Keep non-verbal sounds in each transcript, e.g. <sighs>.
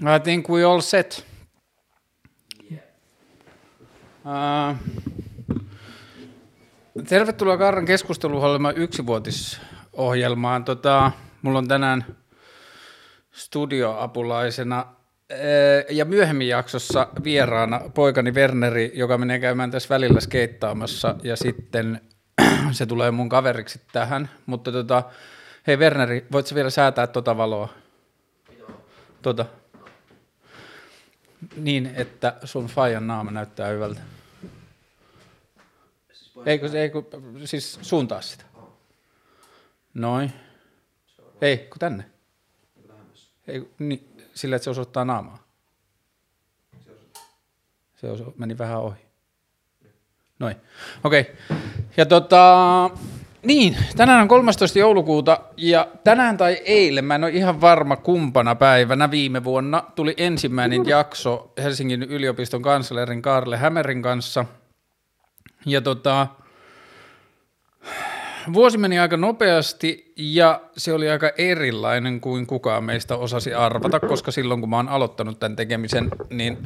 I think we all set. Uh, tervetuloa Karran keskusteluohjelman yksivuotisohjelmaan. Tota, mulla on tänään studioapulaisena eh, ja myöhemmin jaksossa vieraana poikani Werneri, joka menee käymään tässä välillä skeittaamassa ja sitten <clears throat> se tulee mun kaveriksi tähän. Mutta tota, hei Werneri, voitko vielä säätää tota valoa? Tota. Niin, että sun fajan naama näyttää hyvältä. Eikö, eikö, siis suuntaa sitä. Noin. Ei, kun tänne. Ei, niin, sillä, että se osoittaa naamaa. Se osu, meni vähän ohi. Noin. Okei. Okay. Ja tota, niin, tänään on 13. joulukuuta ja tänään tai eilen, mä en ole ihan varma kumpana päivänä viime vuonna, tuli ensimmäinen jakso Helsingin yliopiston kanslerin Karle Hämerin kanssa. Ja tota, vuosi meni aika nopeasti ja se oli aika erilainen kuin kukaan meistä osasi arvata, koska silloin kun mä oon aloittanut tämän tekemisen, niin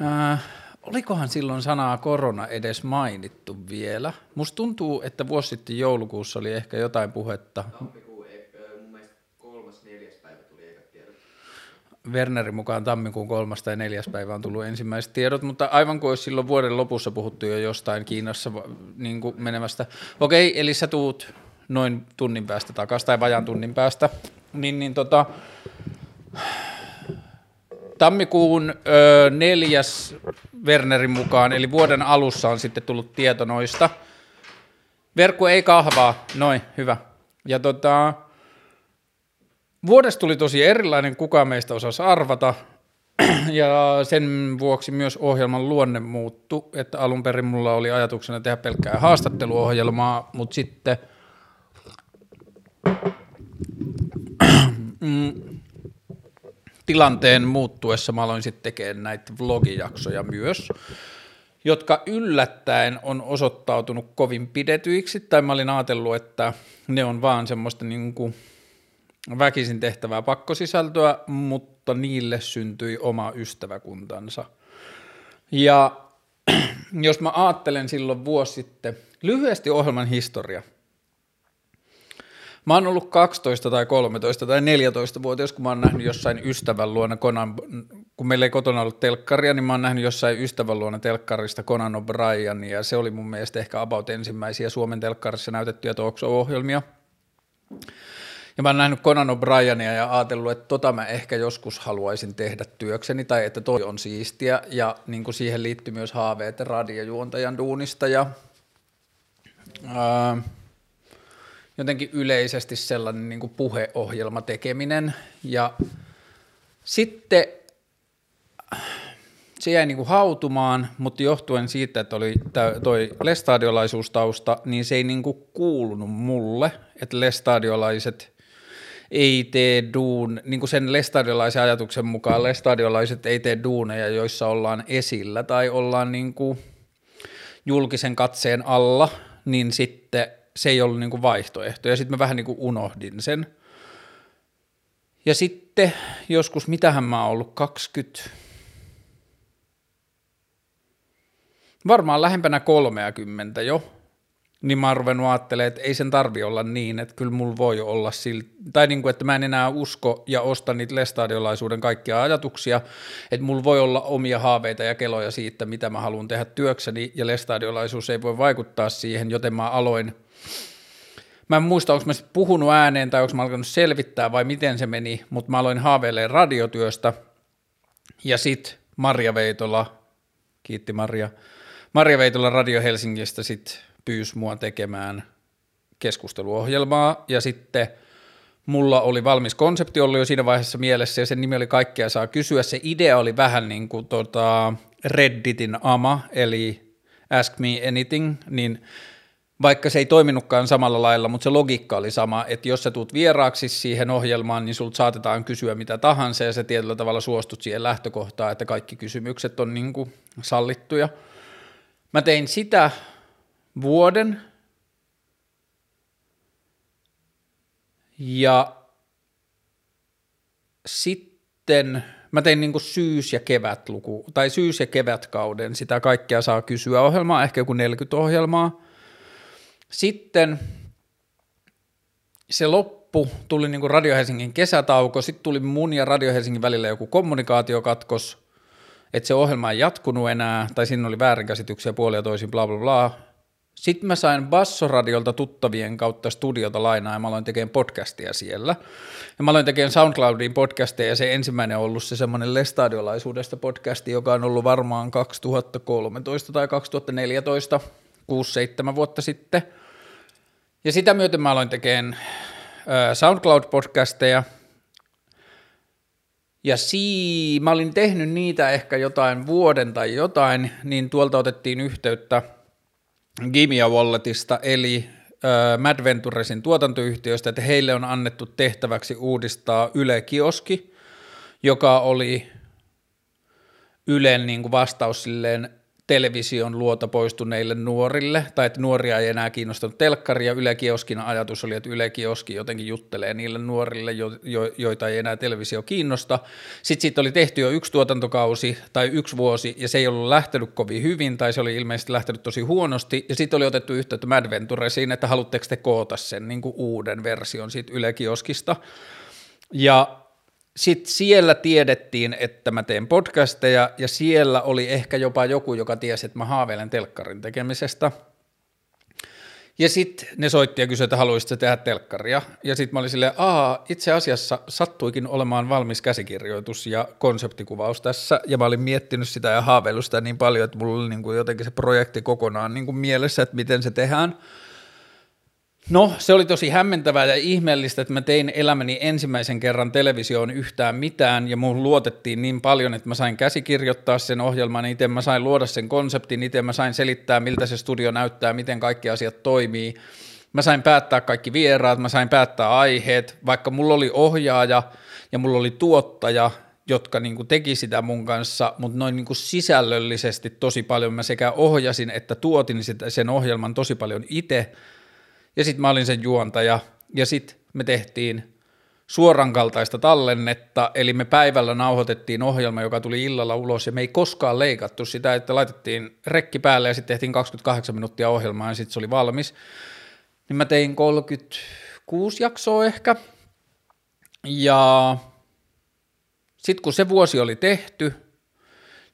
ää, olikohan silloin sanaa korona edes mainittu vielä? Musta tuntuu, että vuosi sitten joulukuussa oli ehkä jotain puhetta. Tammikuu, ö, mun mielestä kolmas, neljäs päivä tuli ekat tiedot. Wernerin mukaan tammikuun kolmas tai neljäs päivä on tullut ensimmäiset tiedot, mutta aivan kuin olisi silloin vuoden lopussa puhuttu jo jostain Kiinassa niin kuin menevästä. Okei, eli sä tuut noin tunnin päästä takaisin tai vajaan tunnin päästä, niin, niin tota, tammikuun ö, neljäs Wernerin mukaan, eli vuoden alussa on sitten tullut tieto noista. Verkko ei kahvaa, noin, hyvä. Ja tota, Vuodesta tuli tosi erilainen, kuka meistä osasi arvata, <clears throat> ja sen vuoksi myös ohjelman luonne muuttui, että alun perin mulla oli ajatuksena tehdä pelkkää haastatteluohjelmaa, mutta sitten <clears throat> mm, tilanteen muuttuessa mä aloin sitten tekemään näitä vlogijaksoja myös, jotka yllättäen on osoittautunut kovin pidetyiksi, tai mä olin ajatellut, että ne on vaan semmoista niin kuin väkisin tehtävää pakkosisältöä, mutta niille syntyi oma ystäväkuntansa. Ja <clears throat> jos mä ajattelen silloin vuosi sitten, lyhyesti ohjelman historia. Mä oon ollut 12 tai 13 tai 14 vuotias, kun mä oon nähnyt jossain ystävän luona Conan, kun meillä ei kotona ollut telkkaria, niin mä oon nähnyt jossain ystävän luona telkkarista Conan O'Brien, ja se oli mun mielestä ehkä about ensimmäisiä Suomen telkkarissa näytettyjä talk ohjelmia. Ja mä oon nähnyt Conan O'Brienia ja ajatellut, että tota mä ehkä joskus haluaisin tehdä työkseni, tai että toi on siistiä, ja niin kuin siihen liittyy myös haaveet radiojuontajan duunista, ja ää, jotenkin yleisesti sellainen niin kuin puheohjelma tekeminen, ja sitten se jäi niin kuin hautumaan, mutta johtuen siitä, että oli toi lestadiolaisuustausta, niin se ei niin kuin kuulunut mulle, että lestadiolaiset ei tee duun, niin kuin sen lestadiolaisen ajatuksen mukaan lestadiolaiset ei tee duuneja, joissa ollaan esillä tai ollaan niin kuin julkisen katseen alla, niin sitten se ei ollut niin kuin vaihtoehto. Ja sitten mä vähän niin kuin unohdin sen. Ja sitten joskus, mitähän mä oon ollut, 20, varmaan lähempänä 30 jo, niin mä oon ruvennut ajattelemaan, että ei sen tarvi olla niin, että kyllä mulla voi olla sillä, tai niin kuin, että mä en enää usko ja osta niitä lestadiolaisuuden kaikkia ajatuksia, että mulla voi olla omia haaveita ja keloja siitä, mitä mä haluan tehdä työkseni, ja lestadiolaisuus ei voi vaikuttaa siihen, joten mä aloin Mä en muista, onko mä puhunut ääneen tai onko mä alkanut selvittää vai miten se meni, mutta mä aloin haaveilemaan radiotyöstä. Ja sit Marja Veitola, kiitti Marja, Marja Veitola Radio Helsingistä sit pyysi mua tekemään keskusteluohjelmaa. Ja sitten mulla oli valmis konsepti ollut jo siinä vaiheessa mielessä ja sen nimi oli Kaikkea saa kysyä. Se idea oli vähän niin kuin tota Redditin ama, eli Ask Me Anything, niin vaikka se ei toiminutkaan samalla lailla, mutta se logiikka oli sama, että jos sä tuut vieraaksi siihen ohjelmaan, niin sulta saatetaan kysyä mitä tahansa ja sä tietyllä tavalla suostut siihen lähtökohtaan, että kaikki kysymykset on niin kuin sallittuja. Mä tein sitä vuoden. Ja sitten Mä tein niin kuin syys- ja kevätluku, tai syys- ja kevätkauden, sitä kaikkea saa kysyä ohjelmaa, ehkä joku 40 ohjelmaa. Sitten se loppu, tuli niin kuin Radio Helsingin kesätauko, sitten tuli mun ja Radio Helsingin välillä joku kommunikaatiokatkos, että se ohjelma ei jatkunut enää, tai siinä oli väärinkäsityksiä puolia toisin, bla bla bla. Sitten mä sain Bassoradiolta tuttavien kautta studiota lainaa ja mä aloin tekemään podcastia siellä. Ja mä aloin tekemään SoundCloudiin podcastia ja se ensimmäinen on ollut se semmoinen Lestadiolaisuudesta podcasti, joka on ollut varmaan 2013 tai 2014, 6-7 vuotta sitten. Ja sitä myöten mä aloin tekemään SoundCloud-podcasteja, ja sii, mä olin tehnyt niitä ehkä jotain vuoden tai jotain, niin tuolta otettiin yhteyttä Gimia Walletista, eli Mad Venturesin tuotantoyhtiöstä, että heille on annettu tehtäväksi uudistaa Yle Kioski, joka oli Ylen niin kuin vastaus silleen television luota poistuneille nuorille, tai että nuoria ei enää kiinnostanut telkkari, ja Yle Kioskin ajatus oli, että Yle Kioski jotenkin juttelee niille nuorille, jo, jo, joita ei enää televisio kiinnosta. Sitten siitä oli tehty jo yksi tuotantokausi tai yksi vuosi, ja se ei ollut lähtenyt kovin hyvin, tai se oli ilmeisesti lähtenyt tosi huonosti, ja sitten oli otettu yhteyttä Mad Venturesiin, että haluatteko te koota sen niin kuin uuden version siitä Yle Kioskista. Ja sitten siellä tiedettiin, että mä teen podcasteja ja siellä oli ehkä jopa joku, joka tiesi, että mä haaveilen telkkarin tekemisestä. Ja sitten ne soitti ja kysyi, että haluaisitko tehdä telkkaria. Ja sitten mä olin silleen, aa, itse asiassa sattuikin olemaan valmis käsikirjoitus ja konseptikuvaus tässä. Ja mä olin miettinyt sitä ja haaveillut sitä niin paljon, että mulla oli niin kuin jotenkin se projekti kokonaan niin kuin mielessä, että miten se tehdään – No, se oli tosi hämmentävää ja ihmeellistä, että mä tein elämäni ensimmäisen kerran televisioon yhtään mitään ja mun luotettiin niin paljon, että mä sain käsikirjoittaa sen ohjelman itse, mä sain luoda sen konseptin itse, mä sain selittää, miltä se studio näyttää, miten kaikki asiat toimii. Mä sain päättää kaikki vieraat, mä sain päättää aiheet, vaikka mulla oli ohjaaja ja mulla oli tuottaja, jotka niin kuin teki sitä mun kanssa, mutta noin niin kuin sisällöllisesti tosi paljon mä sekä ohjasin että tuotin sen ohjelman tosi paljon itse, ja sitten mä olin sen juontaja, ja sitten me tehtiin suorankaltaista tallennetta, eli me päivällä nauhoitettiin ohjelma, joka tuli illalla ulos, ja me ei koskaan leikattu sitä, että laitettiin rekki päälle, ja sitten tehtiin 28 minuuttia ohjelmaa, ja sitten se oli valmis. Niin mä tein 36 jaksoa ehkä, ja sitten kun se vuosi oli tehty,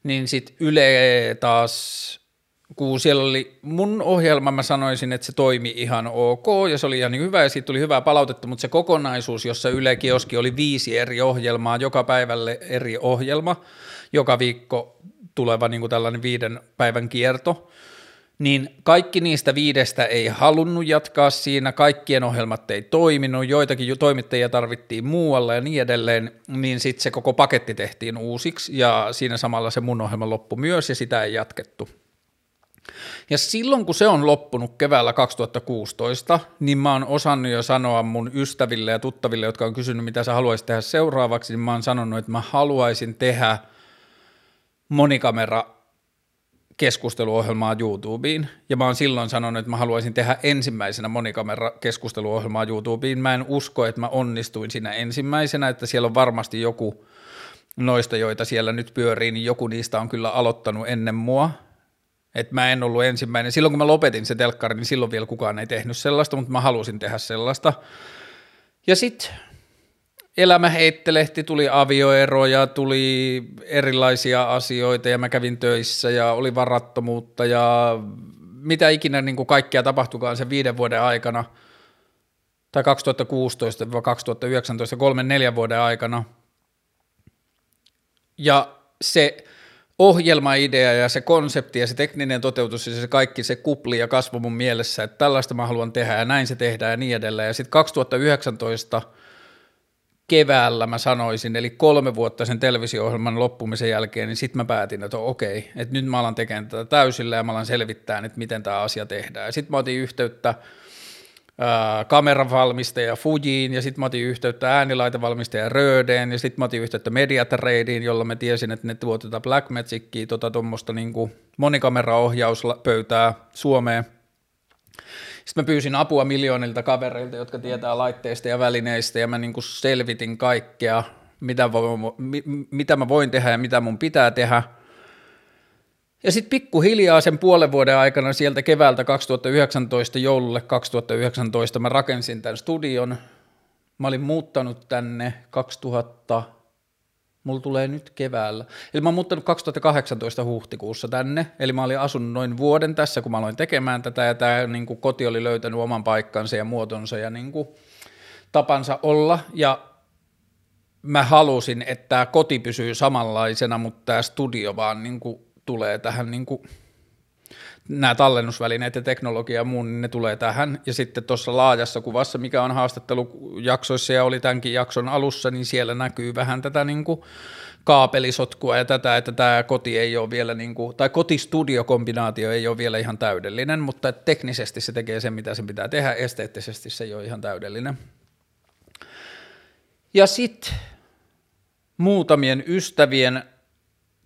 niin sitten Yle taas kun siellä oli mun ohjelma, mä sanoisin, että se toimi ihan ok ja se oli ihan niin hyvä ja siitä tuli hyvää palautetta, mutta se kokonaisuus, jossa Yle Kioski oli viisi eri ohjelmaa, joka päivälle eri ohjelma, joka viikko tuleva niin kuin tällainen viiden päivän kierto, niin kaikki niistä viidestä ei halunnut jatkaa siinä, kaikkien ohjelmat ei toiminut, joitakin toimittajia tarvittiin muualla ja niin edelleen, niin sitten se koko paketti tehtiin uusiksi ja siinä samalla se mun ohjelma loppui myös ja sitä ei jatkettu. Ja silloin kun se on loppunut keväällä 2016, niin mä oon osannut jo sanoa mun ystäville ja tuttaville, jotka on kysynyt, mitä sä haluaisit tehdä seuraavaksi, niin mä oon sanonut, että mä haluaisin tehdä monikamera keskusteluohjelmaa YouTubeen, ja mä oon silloin sanonut, että mä haluaisin tehdä ensimmäisenä monikamera keskusteluohjelmaa YouTubeen. Mä en usko, että mä onnistuin siinä ensimmäisenä, että siellä on varmasti joku noista, joita siellä nyt pyörii, niin joku niistä on kyllä aloittanut ennen mua, et mä en ollut ensimmäinen. Silloin kun mä lopetin se telkkari, niin silloin vielä kukaan ei tehnyt sellaista, mutta mä halusin tehdä sellaista. Ja sitten elämä heittelehti, tuli avioeroja, tuli erilaisia asioita ja mä kävin töissä ja oli varattomuutta ja mitä ikinä niin kuin kaikkea tapahtukaan sen viiden vuoden aikana tai 2016-2019, kolmen neljän vuoden aikana. Ja se ohjelmaidea ja se konsepti ja se tekninen toteutus ja se kaikki se kupli ja kasvo mun mielessä, että tällaista mä haluan tehdä ja näin se tehdään ja niin edelleen. Ja sitten 2019 keväällä mä sanoisin, eli kolme vuotta sen televisio-ohjelman loppumisen jälkeen, niin sitten mä päätin, että okei, että nyt mä alan tekemään tätä täysillä ja mä alan selvittää, että miten tämä asia tehdään. Sitten mä otin yhteyttä kameravalmistaja Fujiin ja sitten mä otin yhteyttä äänilaitevalmistaja Rödeen ja sitten mä otin yhteyttä Mediatradeen, jolla mä tiesin, että ne tuotetaan Blackmagicia, tota tuommoista niin monikameraohjauspöytää Suomeen. Sitten mä pyysin apua miljoonilta kavereilta, jotka tietää laitteista ja välineistä ja mä niin kuin selvitin kaikkea mitä, voi, mi, mitä mä voin tehdä ja mitä mun pitää tehdä. Ja sitten pikkuhiljaa sen puolen vuoden aikana sieltä keväältä 2019 joululle 2019 mä rakensin tämän studion. Mä olin muuttanut tänne 2000, mulla tulee nyt keväällä. Eli mä oon muuttanut 2018 huhtikuussa tänne, eli mä olin asunut noin vuoden tässä, kun mä aloin tekemään tätä, ja tämä niin koti oli löytänyt oman paikkansa ja muotonsa ja niin kuin, tapansa olla, ja mä halusin, että tämä koti pysyy samanlaisena, mutta tämä studio vaan niin kuin, tulee tähän niin kuin, nämä tallennusvälineet ja teknologia ja muu, niin ne tulee tähän. Ja sitten tuossa laajassa kuvassa, mikä on haastattelujaksoissa ja oli tämänkin jakson alussa, niin siellä näkyy vähän tätä niin kuin kaapelisotkua ja tätä, että tämä koti ei ole vielä, niin kuin, tai kotistudiokombinaatio ei ole vielä ihan täydellinen, mutta teknisesti se tekee sen, mitä sen pitää tehdä, esteettisesti se ei ole ihan täydellinen. Ja sitten muutamien ystävien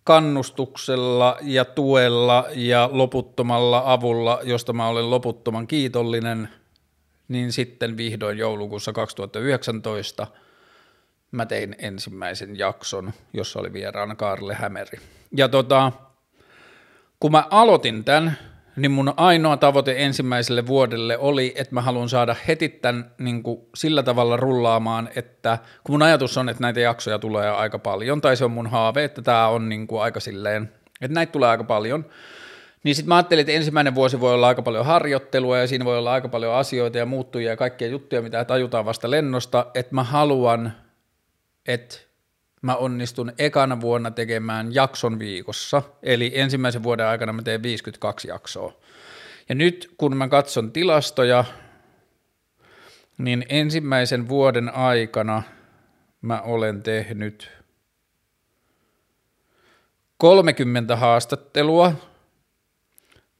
kannustuksella ja tuella ja loputtomalla avulla, josta mä olen loputtoman kiitollinen, niin sitten vihdoin joulukuussa 2019 mä tein ensimmäisen jakson, jossa oli vieraana Karle Hämeri. Ja tota, kun mä aloitin tämän, niin mun ainoa tavoite ensimmäiselle vuodelle oli, että mä haluan saada heti tämän niin kuin sillä tavalla rullaamaan, että kun mun ajatus on, että näitä jaksoja tulee aika paljon, tai se on mun haave, että tämä on niin kuin aika silleen, että näitä tulee aika paljon, niin sitten mä ajattelin, että ensimmäinen vuosi voi olla aika paljon harjoittelua ja siinä voi olla aika paljon asioita ja muuttujia ja kaikkia juttuja, mitä tajutaan vasta lennosta, että mä haluan, että mä onnistun ekana vuonna tekemään jakson viikossa, eli ensimmäisen vuoden aikana mä teen 52 jaksoa. Ja nyt kun mä katson tilastoja, niin ensimmäisen vuoden aikana mä olen tehnyt 30 haastattelua,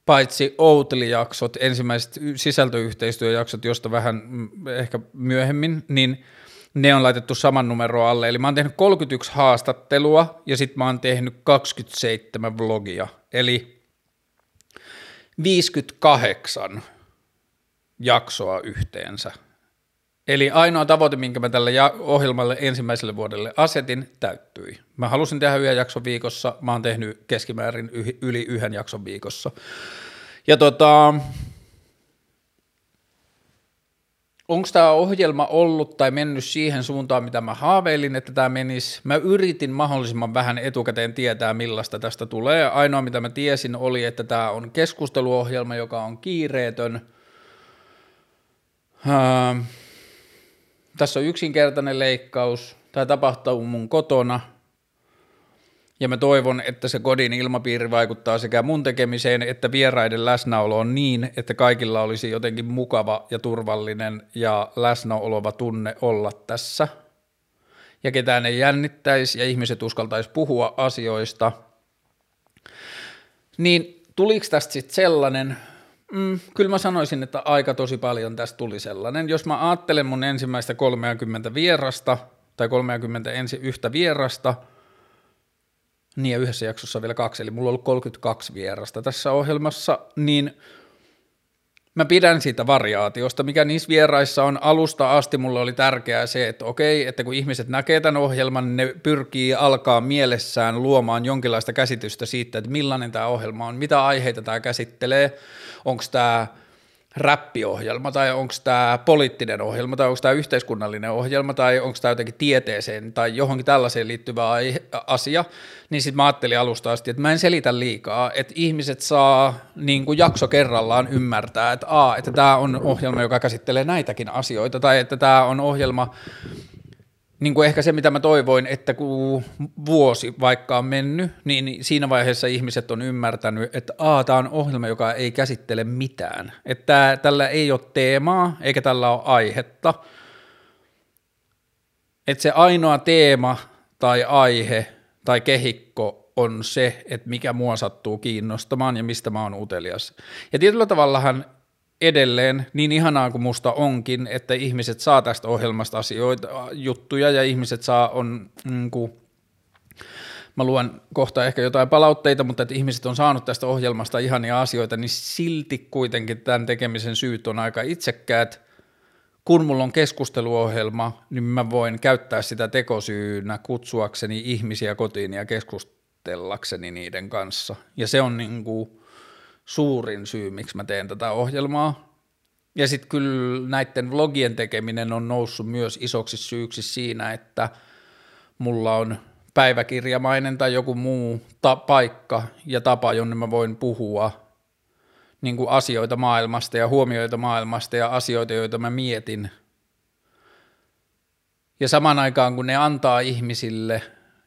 paitsi Outli-jaksot, ensimmäiset sisältöyhteistyöjaksot, josta vähän ehkä myöhemmin, niin ne on laitettu saman numero alle. Eli mä oon tehnyt 31 haastattelua ja sitten mä oon tehnyt 27 vlogia. Eli 58 jaksoa yhteensä. Eli ainoa tavoite, minkä mä tälle ohjelmalle ensimmäiselle vuodelle asetin, täyttyi. Mä halusin tehdä yhden jakson viikossa, mä oon tehnyt keskimäärin yli yhden jakson viikossa. Ja tota, onko tämä ohjelma ollut tai mennyt siihen suuntaan, mitä mä haaveilin, että tämä menisi. Mä yritin mahdollisimman vähän etukäteen tietää, millaista tästä tulee. Ainoa, mitä mä tiesin, oli, että tämä on keskusteluohjelma, joka on kiireetön. Öö, tässä on yksinkertainen leikkaus. Tämä tapahtuu mun kotona – ja mä toivon, että se kodin ilmapiiri vaikuttaa sekä mun tekemiseen että vieraiden läsnäoloon niin, että kaikilla olisi jotenkin mukava ja turvallinen ja läsnäolova tunne olla tässä. Ja ketään ei jännittäisi ja ihmiset uskaltaisi puhua asioista. Niin tuliko tästä sitten sellainen, mm, kyllä mä sanoisin, että aika tosi paljon tästä tuli sellainen. Jos mä ajattelen mun ensimmäistä 30 vierasta tai 30 ensi yhtä vierasta – niin ja yhdessä jaksossa vielä kaksi, eli mulla on ollut 32 vierasta tässä ohjelmassa, niin mä pidän siitä variaatiosta, mikä niissä vieraissa on. Alusta asti, mulle oli tärkeää se, että okei, että kun ihmiset näkee tämän ohjelman, ne pyrkii alkaa mielessään luomaan jonkinlaista käsitystä siitä, että millainen tämä ohjelma on, mitä aiheita tämä käsittelee, onko tämä räppiohjelma tai onko tämä poliittinen ohjelma tai onko tämä yhteiskunnallinen ohjelma tai onko tämä jotenkin tieteeseen tai johonkin tällaiseen liittyvä asia, niin sitten mä ajattelin alusta asti, että mä en selitä liikaa, että ihmiset saa niin kuin jakso kerrallaan ymmärtää, että, a, että tämä on ohjelma, joka käsittelee näitäkin asioita tai että tämä on ohjelma, niin kuin ehkä se, mitä mä toivoin, että kun vuosi vaikka on mennyt, niin siinä vaiheessa ihmiset on ymmärtänyt, että Aa, tämä on ohjelma, joka ei käsittele mitään. Että tällä ei ole teemaa, eikä tällä ole aihetta. Että se ainoa teema tai aihe tai kehikko on se, että mikä mua sattuu kiinnostamaan ja mistä mä oon utelias. Ja tietyllä tavallahan edelleen, niin ihanaa kuin musta onkin, että ihmiset saa tästä ohjelmasta asioita, juttuja ja ihmiset saa on, niin kuin, mä luen kohta ehkä jotain palautteita, mutta että ihmiset on saanut tästä ohjelmasta ihania asioita, niin silti kuitenkin tämän tekemisen syyt on aika itsekkäät, kun mulla on keskusteluohjelma, niin mä voin käyttää sitä tekosyynä kutsuakseni ihmisiä kotiin ja keskustellakseni niiden kanssa. Ja se on niin kuin suurin syy, miksi mä teen tätä ohjelmaa. Ja sitten kyllä näiden vlogien tekeminen on noussut myös isoksi syyksi siinä, että mulla on päiväkirjamainen tai joku muu ta- paikka ja tapa, jonne mä voin puhua niin kuin asioita maailmasta ja huomioita maailmasta ja asioita, joita mä mietin. Ja saman aikaan, kun ne antaa ihmisille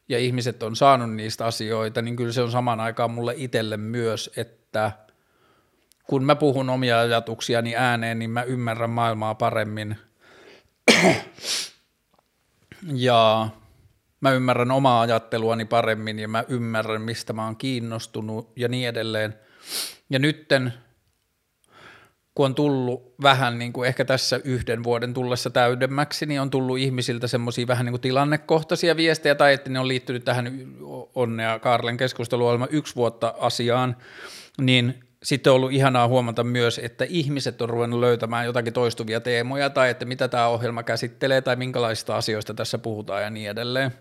ja ihmiset on saanut niistä asioita, niin kyllä se on saman aikaan mulle itselle myös, että kun mä puhun omia ajatuksiani ääneen, niin mä ymmärrän maailmaa paremmin. <clears throat> ja mä ymmärrän omaa ajatteluani paremmin ja mä ymmärrän, mistä mä oon kiinnostunut ja niin edelleen. Ja nytten kun on tullut vähän niin kuin ehkä tässä yhden vuoden tullessa täydemmäksi, niin on tullut ihmisiltä semmoisia vähän niin kuin tilannekohtaisia viestejä, tai että ne on liittynyt tähän Onnea Kaarlen keskusteluohjelma yksi vuotta asiaan, niin sitten on ollut ihanaa huomata myös, että ihmiset on ruvennut löytämään jotakin toistuvia teemoja, tai että mitä tämä ohjelma käsittelee, tai minkälaisista asioista tässä puhutaan ja niin edelleen.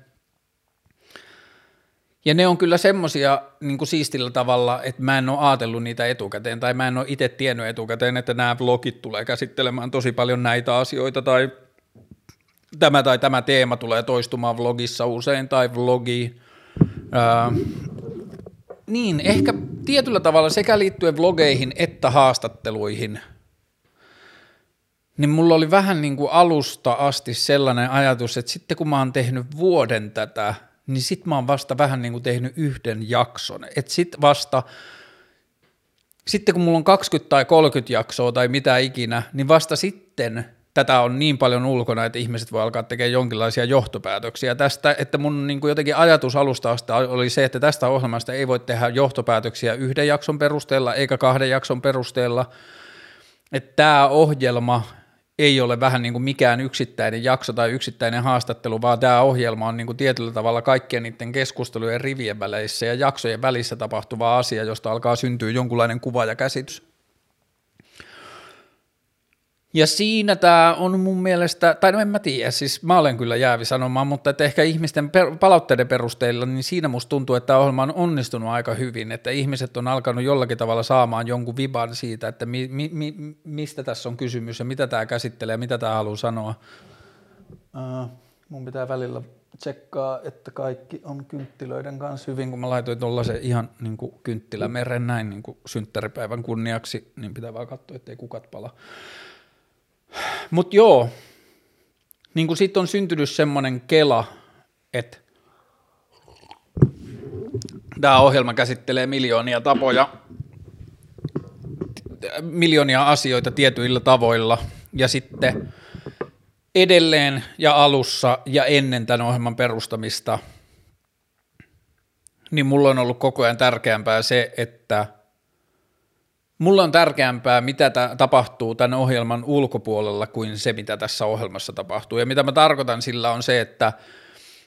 Ja ne on kyllä semmoisia niin kuin siistillä tavalla, että mä en ole ajatellut niitä etukäteen, tai mä en ole itse tiennyt etukäteen, että nämä vlogit tulee käsittelemään tosi paljon näitä asioita, tai tämä tai tämä teema tulee toistumaan vlogissa usein, tai vlogi. Ää, niin, ehkä tietyllä tavalla sekä liittyen vlogeihin että haastatteluihin, niin mulla oli vähän niin kuin alusta asti sellainen ajatus, että sitten kun mä oon tehnyt vuoden tätä – niin sit mä oon vasta vähän niin kuin tehnyt yhden jakson. Et sit vasta, sitten kun mulla on 20 tai 30 jaksoa tai mitä ikinä, niin vasta sitten tätä on niin paljon ulkona, että ihmiset voi alkaa tekemään jonkinlaisia johtopäätöksiä tästä, että mun niin kuin jotenkin ajatus alusta asti oli se, että tästä ohjelmasta ei voi tehdä johtopäätöksiä yhden jakson perusteella eikä kahden jakson perusteella, että tämä ohjelma ei ole vähän niin kuin mikään yksittäinen jakso tai yksittäinen haastattelu, vaan tämä ohjelma on niin kuin tietyllä tavalla kaikkien niiden keskustelujen rivien väleissä ja jaksojen välissä tapahtuva asia, josta alkaa syntyä jonkunlainen kuva ja käsitys. Ja siinä tämä on mun mielestä, tai no en mä tiedä, siis mä olen kyllä jäävi sanomaan, mutta että ehkä ihmisten per, palautteiden perusteella, niin siinä musta tuntuu, että tämä ohjelma on onnistunut aika hyvin, että ihmiset on alkanut jollakin tavalla saamaan jonkun viban siitä, että mi, mi, mi, mistä tässä on kysymys ja mitä tämä käsittelee ja mitä tämä haluaa sanoa. Uh, mun pitää välillä tsekkaa, että kaikki on kynttilöiden kanssa hyvin, kun mä laitoin tuollaisen ihan niin kuin kynttilämeren näin niin kuin synttäripäivän kunniaksi, niin pitää vaan katsoa, ettei kukat pala. Mutta joo, niin kuin sitten on syntynyt semmoinen kela, että tämä ohjelma käsittelee miljoonia tapoja, miljoonia asioita tietyillä tavoilla, ja sitten edelleen ja alussa ja ennen tämän ohjelman perustamista, niin mulla on ollut koko ajan tärkeämpää se, että – Mulla on tärkeämpää, mitä ta- tapahtuu tämän ohjelman ulkopuolella kuin se, mitä tässä ohjelmassa tapahtuu. Ja mitä mä tarkoitan sillä on se, että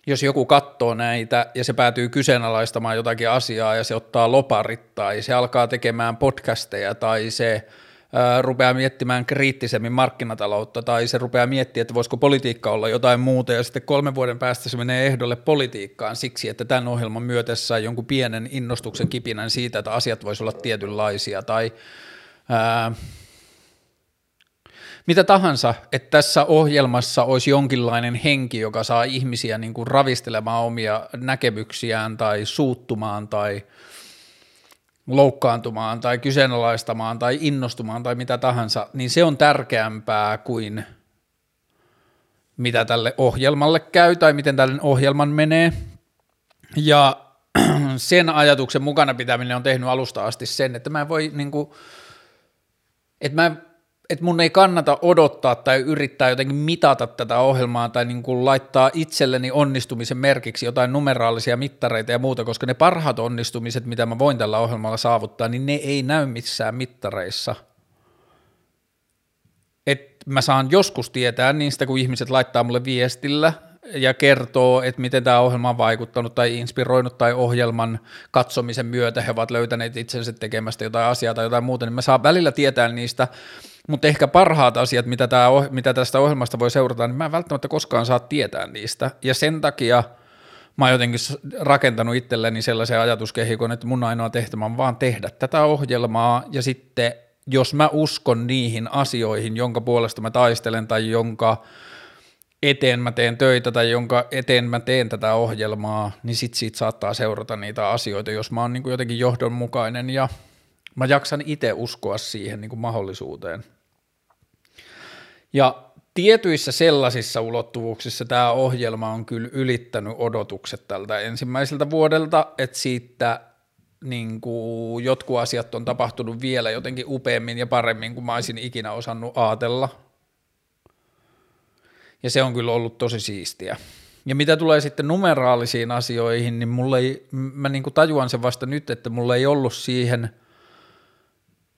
jos joku katsoo näitä ja se päätyy kyseenalaistamaan jotakin asiaa ja se ottaa loparit tai se alkaa tekemään podcasteja tai se rupeaa miettimään kriittisemmin markkinataloutta tai se rupeaa miettimään, että voisiko politiikka olla jotain muuta. Ja sitten kolmen vuoden päästä se menee ehdolle politiikkaan siksi, että tämän ohjelman myötessä jonkun pienen innostuksen kipinän siitä, että asiat voisivat olla tietynlaisia. Tai ää, mitä tahansa, että tässä ohjelmassa olisi jonkinlainen henki, joka saa ihmisiä niin kuin ravistelemaan omia näkemyksiään tai suuttumaan tai – loukkaantumaan tai kyseenalaistamaan tai innostumaan tai mitä tahansa, niin se on tärkeämpää kuin mitä tälle ohjelmalle käy tai miten tälle ohjelman menee. Ja <clears throat> sen ajatuksen mukana pitäminen on tehnyt alusta asti sen, että mä voi niin kuin, että mä että mun ei kannata odottaa tai yrittää jotenkin mitata tätä ohjelmaa tai niin kuin laittaa itselleni onnistumisen merkiksi jotain numeraalisia mittareita ja muuta, koska ne parhaat onnistumiset, mitä mä voin tällä ohjelmalla saavuttaa, niin ne ei näy missään mittareissa. Et mä saan joskus tietää niistä, kun ihmiset laittaa mulle viestillä, ja kertoo, että miten tämä ohjelma on vaikuttanut tai inspiroinut tai ohjelman katsomisen myötä he ovat löytäneet itsensä tekemästä jotain asiaa tai jotain muuta, niin mä saan välillä tietää niistä, mutta ehkä parhaat asiat, mitä, tää, mitä tästä ohjelmasta voi seurata, niin mä en välttämättä koskaan saa tietää niistä, ja sen takia mä oon jotenkin rakentanut itselleni sellaisen ajatuskehikon, että mun ainoa tehtävä on vaan tehdä tätä ohjelmaa, ja sitten jos mä uskon niihin asioihin, jonka puolesta mä taistelen tai jonka eteen mä teen töitä tai jonka eteen mä teen tätä ohjelmaa, niin sit siitä saattaa seurata niitä asioita, jos mä oon niin kuin jotenkin johdonmukainen ja mä jaksan itse uskoa siihen niin kuin mahdollisuuteen. Ja tietyissä sellaisissa ulottuvuuksissa tämä ohjelma on kyllä ylittänyt odotukset tältä ensimmäiseltä vuodelta, että siitä niin kuin jotkut asiat on tapahtunut vielä jotenkin upeammin ja paremmin kuin mä olisin ikinä osannut ajatella. Ja se on kyllä ollut tosi siistiä. Ja mitä tulee sitten numeraalisiin asioihin, niin mulle ei, mä niin kuin tajuan sen vasta nyt, että mulla ei ollut siihen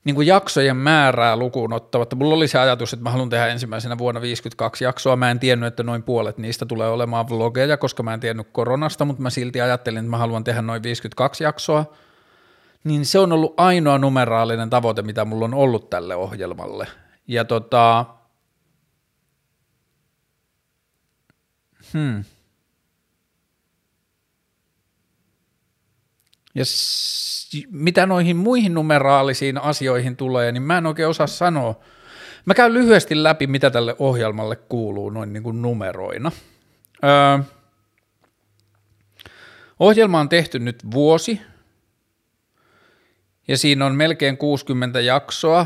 niin kuin jaksojen määrää lukuun ottavatta. Mulla oli se ajatus, että mä haluan tehdä ensimmäisenä vuonna 52 jaksoa. Mä en tiennyt, että noin puolet niistä tulee olemaan vlogeja, koska mä en tiennyt koronasta, mutta mä silti ajattelin, että mä haluan tehdä noin 52 jaksoa niin se on ollut ainoa numeraalinen tavoite, mitä mulla on ollut tälle ohjelmalle. Ja tota, hmm. Ja s- mitä noihin muihin numeraalisiin asioihin tulee, niin mä en oikein osaa sanoa. Mä käyn lyhyesti läpi, mitä tälle ohjelmalle kuuluu noin niin kuin numeroina. Öö, ohjelma on tehty nyt vuosi, ja siinä on melkein 60 jaksoa,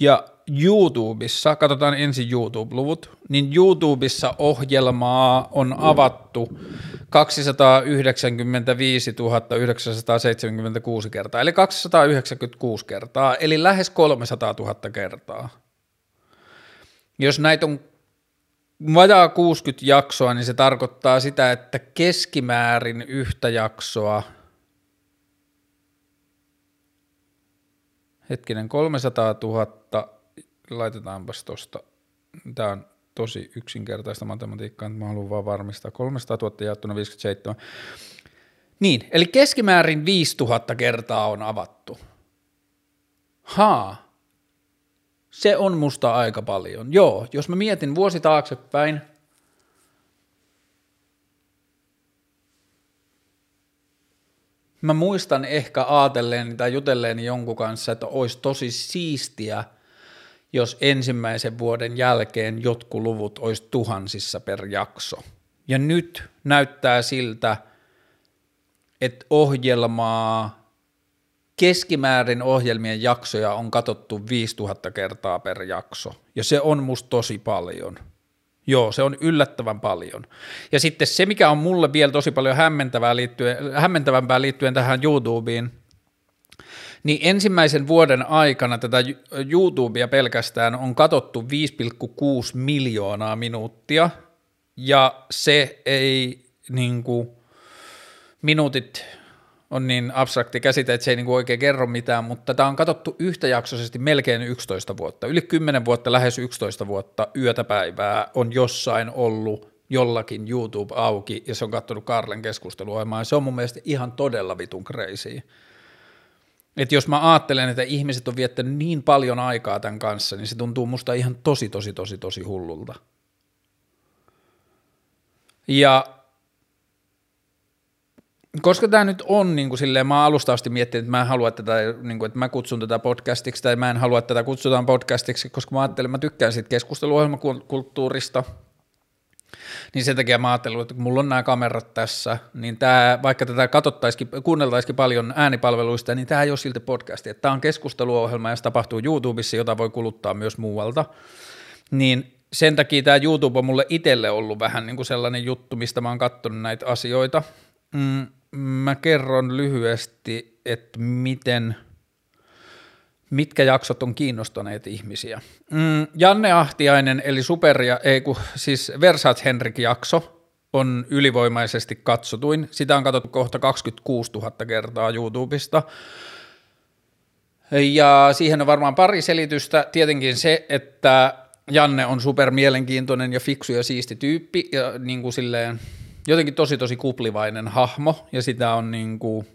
ja YouTubessa, katsotaan ensin YouTube-luvut, niin YouTubessa ohjelmaa on avattu 295 976 kertaa, eli 296 kertaa, eli lähes 300 000 kertaa. Jos näitä on vajaa 60 jaksoa, niin se tarkoittaa sitä, että keskimäärin yhtä jaksoa – hetkinen, 300 000, laitetaanpas tuosta, tämä on tosi yksinkertaista matematiikkaa, mä haluan vaan varmistaa, 300 000 jaettuna 57. Niin, eli keskimäärin 5000 kertaa on avattu. Haa, se on musta aika paljon. Joo, jos mä mietin vuosi taaksepäin, mä muistan ehkä aatelleeni tai jutelleeni jonkun kanssa, että olisi tosi siistiä, jos ensimmäisen vuoden jälkeen jotkut luvut olisi tuhansissa per jakso. Ja nyt näyttää siltä, että ohjelmaa, keskimäärin ohjelmien jaksoja on katottu 5000 kertaa per jakso. Ja se on musta tosi paljon – Joo, se on yllättävän paljon. Ja sitten se, mikä on mulle vielä tosi paljon hämmentävää liittyen, hämmentävämpää liittyen tähän YouTubeen, niin ensimmäisen vuoden aikana tätä YouTubea pelkästään on katottu 5,6 miljoonaa minuuttia, ja se ei niin kuin, minuutit on niin abstrakti käsite, että se ei niinku oikein kerro mitään, mutta tämä on katsottu yhtäjaksoisesti melkein 11 vuotta. Yli 10 vuotta, lähes 11 vuotta yötä päivää on jossain ollut jollakin YouTube auki ja se on katsonut Karlen keskusteluohjelmaa se on mun mielestä ihan todella vitun crazy. Että jos mä ajattelen, että ihmiset on viettänyt niin paljon aikaa tämän kanssa, niin se tuntuu musta ihan tosi, tosi, tosi, tosi hullulta. Ja koska tämä nyt on niin kuin silleen, mä alusta asti miettinyt, että mä en halua tätä, niin kuin, että mä kutsun tätä podcastiksi tai mä en halua, tätä kutsutaan podcastiksi, koska mä ajattelin, että mä tykkään siitä keskusteluohjelmakulttuurista, niin sen takia mä ajattelin, että kun mulla on nämä kamerat tässä, niin tämä, vaikka tätä katsottaisikin, kuunneltaisikin paljon äänipalveluista, niin tämä ei ole silti podcasti. Tämä on keskusteluohjelma ja se tapahtuu YouTubessa, jota voi kuluttaa myös muualta. Niin sen takia tämä YouTube on mulle itselle ollut vähän niin kuin sellainen juttu, mistä mä oon katsonut näitä asioita. Mm, mä kerron lyhyesti, että miten, mitkä jaksot on kiinnostaneet ihmisiä. Mm, Janne Ahtiainen, eli Superia, ei kun, siis Versat Henrik-jakso on ylivoimaisesti katsotuin. Sitä on katsottu kohta 26 000 kertaa YouTubesta. Ja siihen on varmaan pari selitystä. Tietenkin se, että Janne on super mielenkiintoinen ja fiksu ja siisti tyyppi ja niin kuin silleen, jotenkin tosi tosi kuplivainen hahmo ja sitä on niin kuin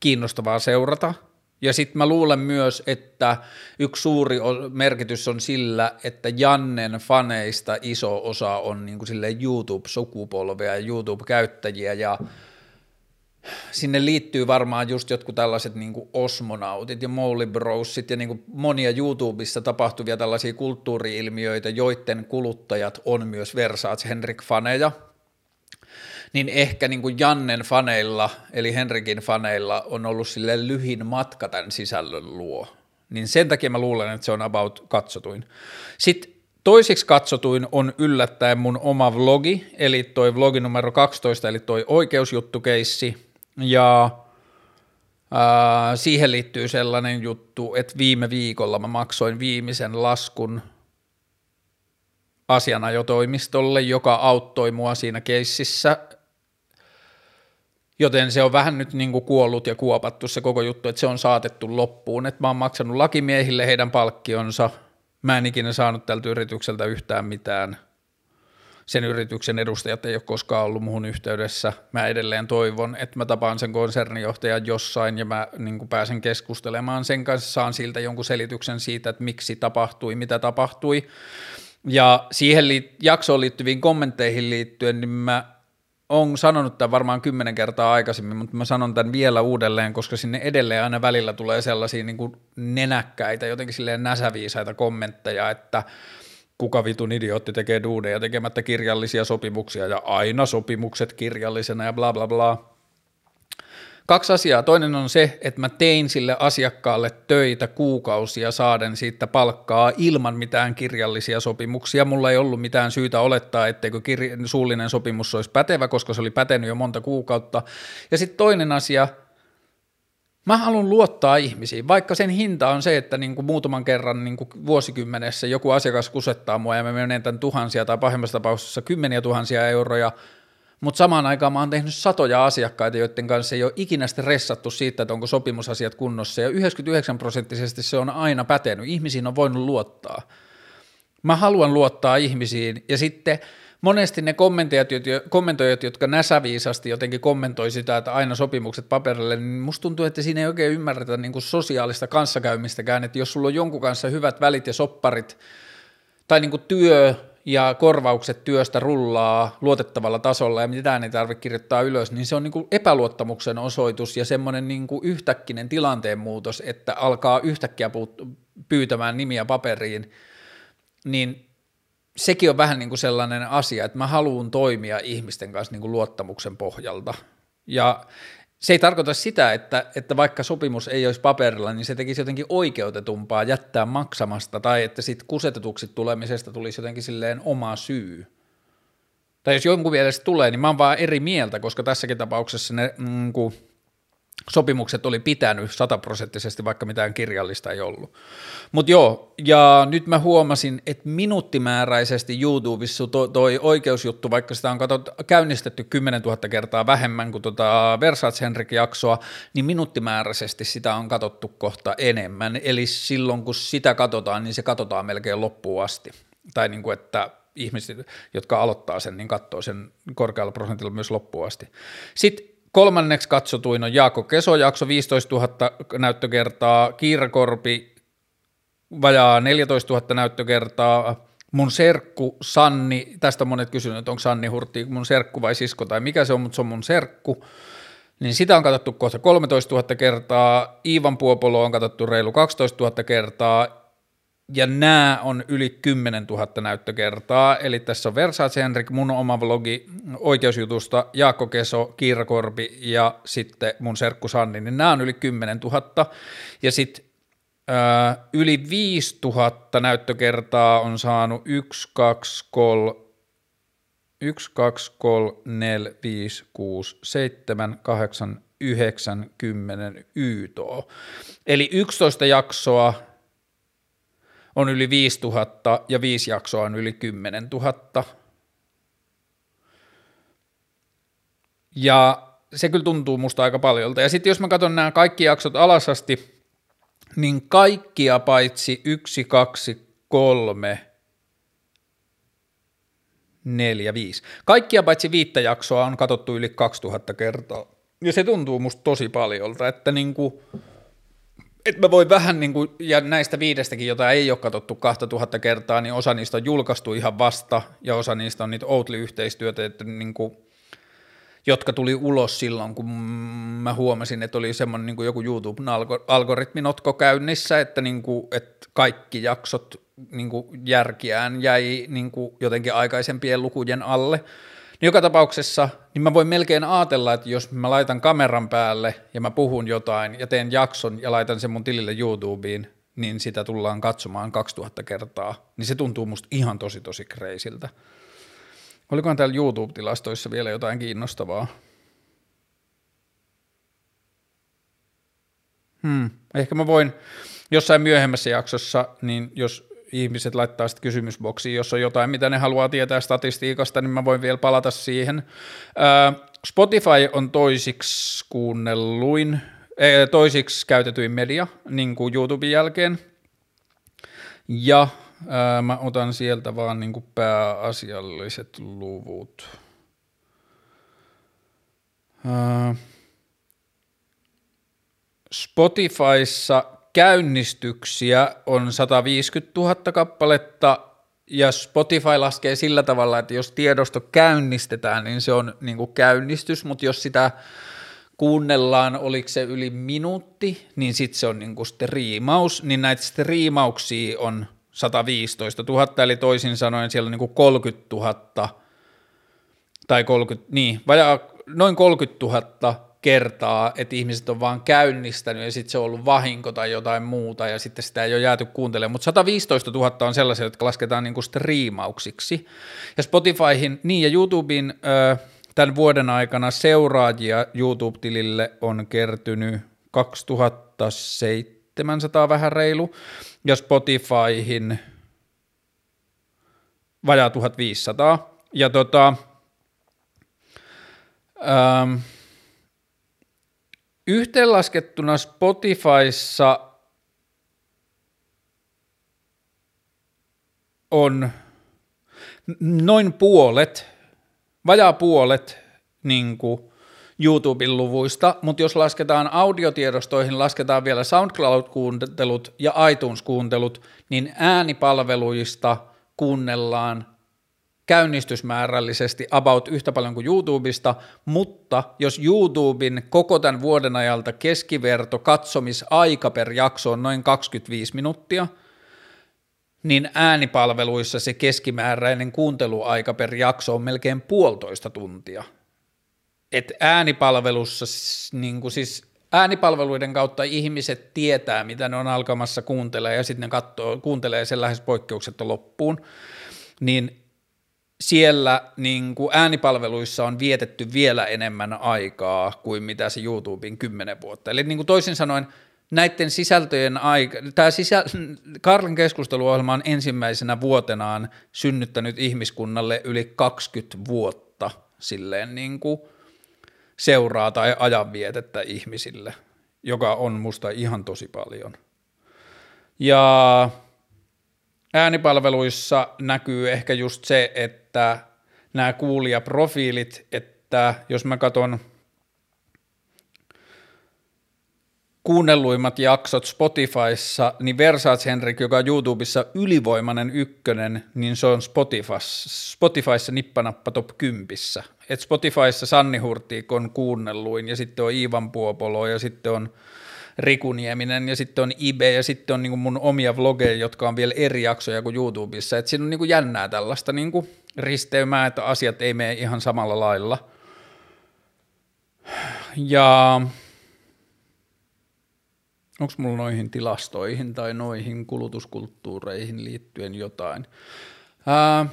kiinnostavaa seurata. Ja sitten mä luulen myös, että yksi suuri merkitys on sillä, että Jannen faneista iso osa on niin kuin YouTube-sukupolvea ja YouTube-käyttäjiä ja sinne liittyy varmaan just jotkut tällaiset niin kuin osmonautit ja Molly Brosit ja niin kuin monia YouTubessa tapahtuvia tällaisia kulttuuriilmiöitä, joiden kuluttajat on myös Versace Henrik-faneja, niin ehkä niin kuin Jannen faneilla, eli Henrikin faneilla, on ollut sille lyhin matka tämän sisällön luo. Niin sen takia mä luulen, että se on about katsotuin. Sitten toisiksi katsotuin on yllättäen mun oma vlogi, eli toi vlogi numero 12, eli toi oikeusjuttukeissi, ja ää, siihen liittyy sellainen juttu, että viime viikolla mä maksoin viimeisen laskun asianajotoimistolle, joka auttoi mua siinä keississä, joten se on vähän nyt niin kuin kuollut ja kuopattu se koko juttu, että se on saatettu loppuun, että mä oon maksanut lakimiehille heidän palkkionsa, mä en ikinä saanut tältä yritykseltä yhtään mitään – sen yrityksen edustajat ei ole koskaan ollut muhun yhteydessä. Mä edelleen toivon, että mä tapaan sen konsernijohtajan jossain ja mä niin pääsen keskustelemaan sen kanssa, saan siltä jonkun selityksen siitä, että miksi tapahtui, mitä tapahtui. Ja siihen liit- jaksoon liittyviin kommentteihin liittyen, niin mä oon sanonut tämän varmaan kymmenen kertaa aikaisemmin, mutta mä sanon tämän vielä uudelleen, koska sinne edelleen aina välillä tulee sellaisia niin kuin nenäkkäitä, jotenkin silleen näsäviisaita kommentteja, että – kuka vitun idiootti tekee duuneja tekemättä kirjallisia sopimuksia ja aina sopimukset kirjallisena ja bla bla bla. Kaksi asiaa. Toinen on se, että mä tein sille asiakkaalle töitä kuukausia saaden siitä palkkaa ilman mitään kirjallisia sopimuksia. Mulla ei ollut mitään syytä olettaa, etteikö kirja- suullinen sopimus olisi pätevä, koska se oli pätenyt jo monta kuukautta. Ja sitten toinen asia – Mä haluan luottaa ihmisiin, vaikka sen hinta on se, että niin kuin muutaman kerran niin kuin vuosikymmenessä joku asiakas kusettaa mua ja mä menetän tuhansia tai pahimmassa tapauksessa kymmeniä tuhansia euroja, mutta samaan aikaan mä oon tehnyt satoja asiakkaita, joiden kanssa ei ole ikinä stressattu siitä, että onko sopimusasiat kunnossa. Ja 99 prosenttisesti se on aina pätenyt, ihmisiin on voinut luottaa. Mä haluan luottaa ihmisiin. Ja sitten – monesti ne kommentoijat, jotka näsäviisasti jotenkin kommentoi sitä, että aina sopimukset paperille, niin musta tuntuu, että siinä ei oikein ymmärretä niin kuin sosiaalista kanssakäymistäkään, että jos sulla on jonkun kanssa hyvät välit ja sopparit, tai niin kuin työ ja korvaukset työstä rullaa luotettavalla tasolla ja mitään ei tarvitse kirjoittaa ylös, niin se on niin kuin epäluottamuksen osoitus ja semmoinen niin kuin yhtäkkinen tilanteen muutos, että alkaa yhtäkkiä pyytämään nimiä paperiin, niin sekin on vähän niin kuin sellainen asia, että mä haluan toimia ihmisten kanssa niin kuin luottamuksen pohjalta. Ja se ei tarkoita sitä, että, että vaikka sopimus ei olisi paperilla, niin se tekisi jotenkin oikeutetumpaa jättää maksamasta, tai että sitten kusetetuksi tulemisesta tulisi jotenkin silleen oma syy. Tai jos jonkun mielestä tulee, niin mä oon vaan eri mieltä, koska tässäkin tapauksessa ne mm, sopimukset oli pitänyt sataprosenttisesti, vaikka mitään kirjallista ei ollut. Mutta joo, ja nyt mä huomasin, että minuuttimääräisesti YouTubessa to, toi oikeusjuttu, vaikka sitä on katsot, käynnistetty 10 000 kertaa vähemmän kuin tota Versace Henrik-jaksoa, niin minuuttimääräisesti sitä on katsottu kohta enemmän. Eli silloin kun sitä katsotaan, niin se katsotaan melkein loppuun asti. Tai niin kuin, että ihmiset, jotka aloittaa sen, niin katsoo sen korkealla prosentilla myös loppuun asti. Sitten Kolmanneksi katsotuin on Jaakko Keso jakso 15 000 näyttökertaa, Kiirakorpi vajaa 14 000 näyttökertaa, mun serkku Sanni, tästä monet kysyneet, että onko Sanni Hurtti mun serkku vai sisko tai mikä se on, mutta se on mun serkku, niin sitä on katsottu kohta 13 000 kertaa, Iivan Puopolo on katsottu reilu 12 000 kertaa, ja nämä on yli 10 000 näyttökertaa, eli tässä on Versace Henrik, mun oma vlogi oikeusjutusta, Jaakko Keso, Kiira Korpi ja sitten mun serkku Sanni, niin nämä on yli 10 000, ja sitten yli 5 000 näyttökertaa on saanut 1, 2, 3, 1, 2, 3, 4, 5, 6, 7, 8, 9, 10 YTO. Eli 11 jaksoa on yli 5000 ja viisi jaksoa on yli 10 000. Ja se kyllä tuntuu musta aika paljolta. Ja sitten jos mä katson nämä kaikki jaksot alasasti, niin kaikkia paitsi yksi, kaksi, kolme, neljä, viisi. Kaikkia paitsi viittä jaksoa on katsottu yli 2000 kertaa. Ja se tuntuu musta tosi paljolta, että niinku, että mä voin vähän, niin kuin, ja näistä viidestäkin, jota ei ole katsottu 2000 kertaa, niin osa niistä on julkaistu ihan vasta, ja osa niistä on niitä Outli-yhteistyötä, että niin kuin, jotka tuli ulos silloin, kun mä huomasin, että oli semmoinen niin kuin joku YouTube-algoritminotko käynnissä, että, niin kuin, että kaikki jaksot niin kuin järkiään jäi niin kuin jotenkin aikaisempien lukujen alle. Niin joka tapauksessa, niin mä voin melkein ajatella, että jos mä laitan kameran päälle ja mä puhun jotain ja teen jakson ja laitan sen mun tilille YouTubeen, niin sitä tullaan katsomaan 2000 kertaa, niin se tuntuu musta ihan tosi tosi kreisiltä. Olikohan täällä YouTube-tilastoissa vielä jotain kiinnostavaa? Hmm. Ehkä mä voin jossain myöhemmässä jaksossa, niin jos ihmiset laittaa sitten kysymysboksiin, jos on jotain, mitä ne haluaa tietää statistiikasta, niin mä voin vielä palata siihen. Spotify on toisiksi kuunnelluin, toisiksi käytetyin media niin kuin YouTuben jälkeen, ja mä otan sieltä vaan niin kuin pääasialliset luvut. Spotifyssa käynnistyksiä on 150 000 kappaletta ja Spotify laskee sillä tavalla, että jos tiedosto käynnistetään, niin se on niin kuin käynnistys, mutta jos sitä kuunnellaan, oliko se yli minuutti, niin sitten se on niin kuin striimaus, niin näitä striimauksia on 115 000, eli toisin sanoen siellä on niin kuin 30 000, tai 30, niin, vajaa, noin 30 000 kertaa, että ihmiset on vaan käynnistänyt ja sitten se on ollut vahinko tai jotain muuta ja sitten sitä ei ole jääty kuuntelemaan, mutta 115 000 on sellaisia, jotka lasketaan niin kuin striimauksiksi. Ja Spotifyhin, niin ja YouTubein tämän vuoden aikana seuraajia YouTube-tilille on kertynyt 2700 vähän reilu ja Spotifyhin vajaa 1500. Ja tota, ähm, Yhteenlaskettuna Spotifyssa on noin puolet, vajaa puolet niin kuin YouTuben luvuista, mutta jos lasketaan audiotiedostoihin, lasketaan vielä SoundCloud-kuuntelut ja iTunes-kuuntelut, niin äänipalveluista kuunnellaan käynnistysmäärällisesti about yhtä paljon kuin YouTubesta, mutta jos YouTuben koko tämän vuoden ajalta keskiverto katsomisaika per jakso on noin 25 minuuttia, niin äänipalveluissa se keskimääräinen kuunteluaika per jakso on melkein puolitoista tuntia. Et äänipalvelussa niin kuin siis äänipalveluiden kautta ihmiset tietää, mitä ne on alkamassa kuuntelemaan ja sitten ne katsoo, kuuntelee sen lähes poikkeuksetta loppuun, niin siellä niin kuin äänipalveluissa on vietetty vielä enemmän aikaa kuin mitä se YouTuben kymmenen vuotta. Eli niin kuin toisin sanoen näiden sisältöjen aika, tämä sisä, Karlin keskusteluohjelma on ensimmäisenä vuotenaan synnyttänyt ihmiskunnalle yli 20 vuotta silleen niin kuin seuraa tai ajanvietettä ihmisille, joka on musta ihan tosi paljon. Ja äänipalveluissa näkyy ehkä just se, että nämä kuulijaprofiilit, että jos mä katson kuunnelluimmat jaksot Spotifyssa, niin Versace Henrik, joka on YouTubessa ylivoimainen ykkönen, niin se on Spotifyssa, Spotifyssa nippanappa top 10. Et Spotifyssa Sanni Hurtiik on kuunnelluin, ja sitten on Iivan Puopolo, ja sitten on Riku Nieminen ja sitten on Ibe ja sitten on niin mun omia vlogeja, jotka on vielä eri jaksoja kuin YouTubessa. että siinä on niin jännää tällaista niin risteymää, että asiat ei mene ihan samalla lailla. Ja onko mulla noihin tilastoihin tai noihin kulutuskulttuureihin liittyen jotain? Ää,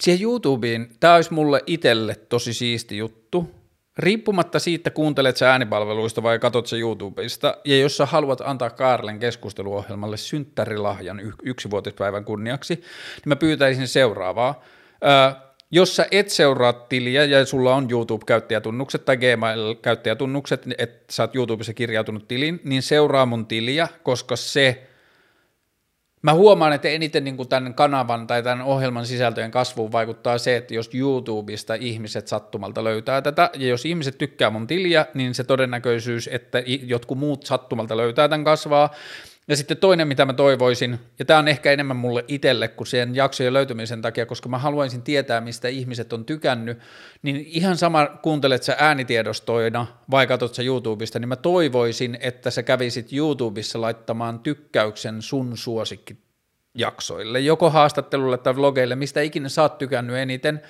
siihen YouTubeen, tämä olisi mulle itselle tosi siisti juttu, riippumatta siitä, kuuntelet sä äänipalveluista vai katot sä YouTubesta, ja jos sä haluat antaa Kaarlen keskusteluohjelmalle synttärilahjan y- yksivuotispäivän kunniaksi, niin mä pyytäisin seuraavaa. Ö, jos sä et seuraa tiliä ja sulla on YouTube-käyttäjätunnukset tai Gmail-käyttäjätunnukset, että sä oot YouTubessa kirjautunut tiliin, niin seuraa mun tiliä, koska se Mä huomaan, että eniten niin kuin tämän kanavan tai tämän ohjelman sisältöjen kasvuun vaikuttaa se, että jos YouTubesta ihmiset sattumalta löytää tätä, ja jos ihmiset tykkää mun tiliä, niin se todennäköisyys, että jotkut muut sattumalta löytää tämän kasvaa, ja sitten toinen, mitä mä toivoisin, ja tämä on ehkä enemmän mulle itselle kuin sen jaksojen löytymisen takia, koska mä haluaisin tietää, mistä ihmiset on tykännyt, niin ihan sama kuuntelet sä äänitiedostoina vai katsot sä YouTubesta, niin mä toivoisin, että sä kävisit YouTubessa laittamaan tykkäyksen sun suosikkijaksoille, joko haastattelulle tai vlogeille, mistä ikinä sä oot tykännyt eniten,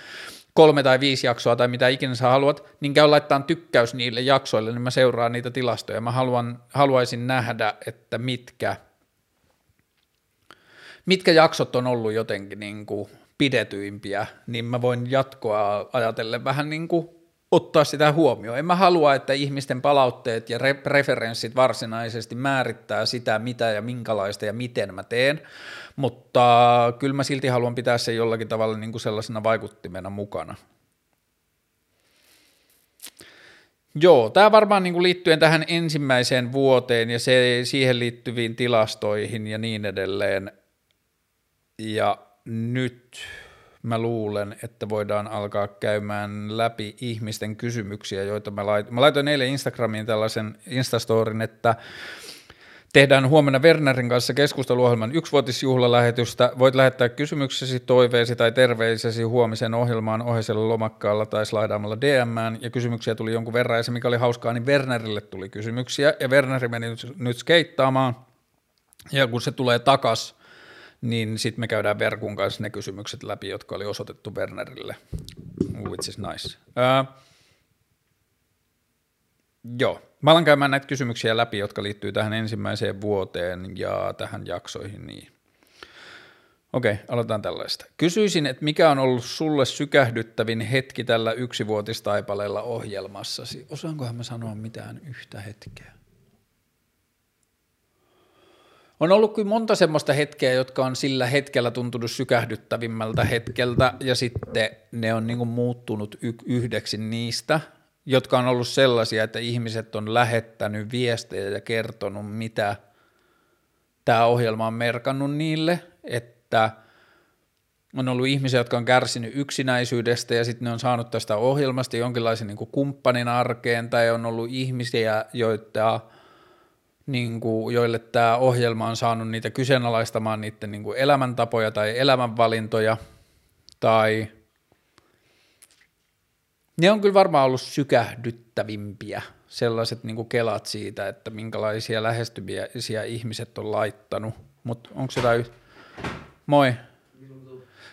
kolme tai viisi jaksoa tai mitä ikinä sä haluat, niin käy laittaa tykkäys niille jaksoille, niin mä seuraan niitä tilastoja. Mä haluan, haluaisin nähdä, että mitkä, mitkä jaksot on ollut jotenkin niin kuin pidetyimpiä, niin mä voin jatkoa ajatellen vähän niin kuin ottaa sitä huomioon. En mä halua, että ihmisten palautteet ja referenssit varsinaisesti määrittää sitä, mitä ja minkälaista ja miten mä teen, mutta kyllä mä silti haluan pitää se jollakin tavalla niin kuin sellaisena vaikuttimena mukana. Joo, tämä varmaan niin kuin liittyen tähän ensimmäiseen vuoteen ja se, siihen liittyviin tilastoihin ja niin edelleen. Ja nyt mä luulen, että voidaan alkaa käymään läpi ihmisten kysymyksiä, joita mä laitoin. Mä laitoin eilen Instagramiin tällaisen Instastorin, että Tehdään huomenna Wernerin kanssa keskusteluohjelman yksivuotisjuhlalähetystä. Voit lähettää kysymyksesi, toiveesi tai terveisesi huomisen ohjelmaan ohisella lomakkaalla tai slaidaamalla DMään. Ja kysymyksiä tuli jonkun verran, ja se mikä oli hauskaa, niin Wernerille tuli kysymyksiä. Ja Werneri meni nyt, nyt skeittaamaan. Ja kun se tulee takas, niin sitten me käydään Verkun kanssa ne kysymykset läpi, jotka oli osoitettu Wernerille, which is nice. Uh, joo, Mä alan käymään näitä kysymyksiä läpi, jotka liittyy tähän ensimmäiseen vuoteen ja tähän jaksoihin. Niin. Okei, aloitetaan tällaista. Kysyisin, että mikä on ollut sulle sykähdyttävin hetki tällä yksivuotistaipaleella ohjelmassasi? Osaankohan mä sanoa mitään yhtä hetkeä? On ollut kyllä monta semmoista hetkeä, jotka on sillä hetkellä tuntunut sykähdyttävimmältä hetkeltä, ja sitten ne on niin muuttunut y- yhdeksi niistä – jotka on ollut sellaisia, että ihmiset on lähettänyt viestejä ja kertonut, mitä tämä ohjelma on merkannut niille, että on ollut ihmisiä, jotka on kärsinyt yksinäisyydestä ja sitten ne on saanut tästä ohjelmasta jonkinlaisen niin kuin kumppanin arkeen, tai on ollut ihmisiä, joita, niin kuin, joille tämä ohjelma on saanut niitä kyseenalaistamaan niiden niin kuin elämäntapoja tai elämänvalintoja, tai – ne on kyllä varmaan ollut sykähdyttävimpiä, sellaiset niin kelat siitä, että minkälaisia lähestymisiä ihmiset on laittanut. Mutta onko jotain... Moi.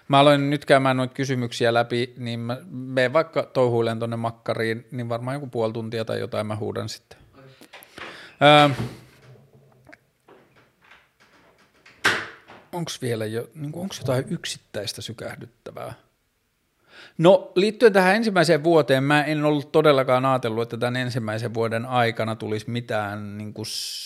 Mä aloin nyt käymään noita kysymyksiä läpi, niin mä menen vaikka touhuilen tonne makkariin, niin varmaan joku puoli tuntia tai jotain mä huudan sitten. Öö, onko vielä jo, niin onko jotain yksittäistä sykähdyttävää? No liittyen tähän ensimmäiseen vuoteen, mä en ollut todellakaan ajatellut, että tämän ensimmäisen vuoden aikana tulisi mitään, niin kuin,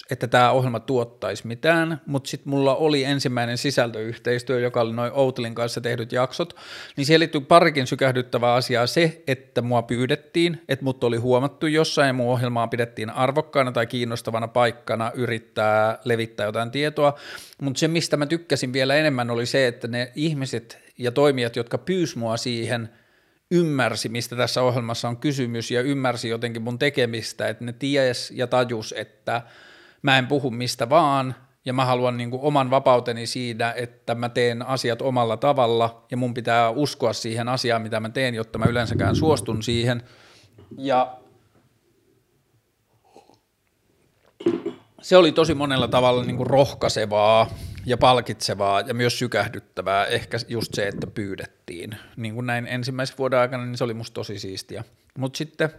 että tämä ohjelma tuottaisi mitään, mutta sitten mulla oli ensimmäinen sisältöyhteistyö, joka oli noin Outlin kanssa tehdyt jaksot, niin siihen liittyy parikin sykähdyttävää asiaa. Se, että mua pyydettiin, että mut oli huomattu jossain ja mun ohjelmaa pidettiin arvokkaana tai kiinnostavana paikkana yrittää levittää jotain tietoa, mutta se mistä mä tykkäsin vielä enemmän oli se, että ne ihmiset, ja toimijat, jotka pyys mua siihen, ymmärsi, mistä tässä ohjelmassa on kysymys ja ymmärsi jotenkin mun tekemistä, että ne ties ja tajus, että mä en puhu mistä vaan ja mä haluan niin oman vapauteni siinä, että mä teen asiat omalla tavalla ja mun pitää uskoa siihen asiaan, mitä mä teen, jotta mä yleensäkään suostun siihen. Ja se oli tosi monella tavalla niin rohkaisevaa ja palkitsevaa ja myös sykähdyttävää, ehkä just se, että pyydettiin. Niin kuin näin ensimmäisen vuoden aikana, niin se oli musta tosi siistiä. Mutta sitten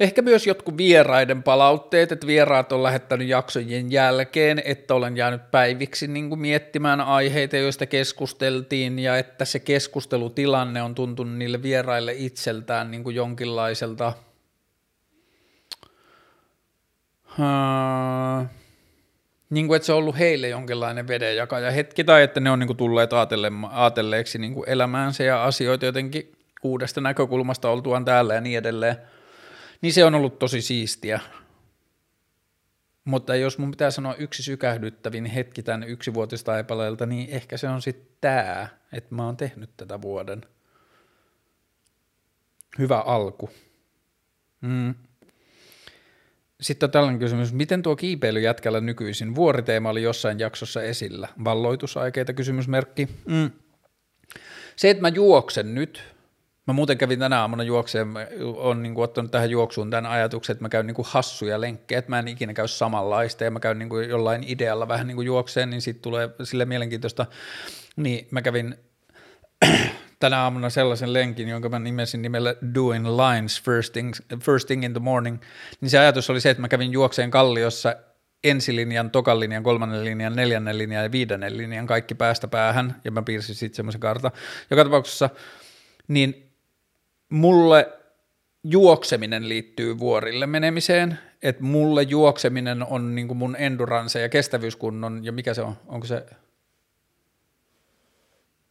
Ehkä myös jotkut vieraiden palautteet, että vieraat on lähettänyt jaksojen jälkeen, että olen jäänyt päiviksi niin kuin miettimään aiheita, joista keskusteltiin, ja että se keskustelutilanne on tuntunut niille vieraille itseltään niin kuin jonkinlaiselta – Uh, niin kuin, että se on ollut heille jonkinlainen vedenjakaja hetki, tai että ne on niin kuin tulleet aatelleeksi niin kuin elämäänsä ja asioita jotenkin uudesta näkökulmasta oltuaan täällä ja niin edelleen. Niin se on ollut tosi siistiä. Mutta jos mun pitää sanoa yksi sykähdyttävin hetki tämän yksivuotistaipaleelta, niin ehkä se on sitten tämä, että mä oon tehnyt tätä vuoden. Hyvä alku. Mm. Sitten on tällainen kysymys, miten tuo kiipeily jätkällä nykyisin? Vuoriteema oli jossain jaksossa esillä. Valloitusaikeita kysymysmerkki. Mm. Se, että mä juoksen nyt, mä muuten kävin tänä aamuna juokseen, on niin kuin ottanut tähän juoksuun tämän ajatuksen, että mä käyn niin kuin hassuja lenkkejä, että mä en ikinä käy samanlaista ja mä käyn niin kuin jollain idealla vähän niin kuin juokseen, niin siitä tulee sille mielenkiintoista. Niin mä kävin tänä aamuna sellaisen lenkin, jonka mä nimesin nimellä Doing Lines First Thing, first thing in the Morning, niin se ajatus oli se, että mä kävin juokseen kalliossa ensilinjan, tokan linjan, kolmannen linjan, neljännen linjan ja viidennen linjan kaikki päästä päähän, ja mä piirsin sitten semmoisen kartan. Joka tapauksessa, niin mulle juokseminen liittyy vuorille menemiseen, että mulle juokseminen on niin mun endurance ja kestävyyskunnon, ja mikä se on, onko se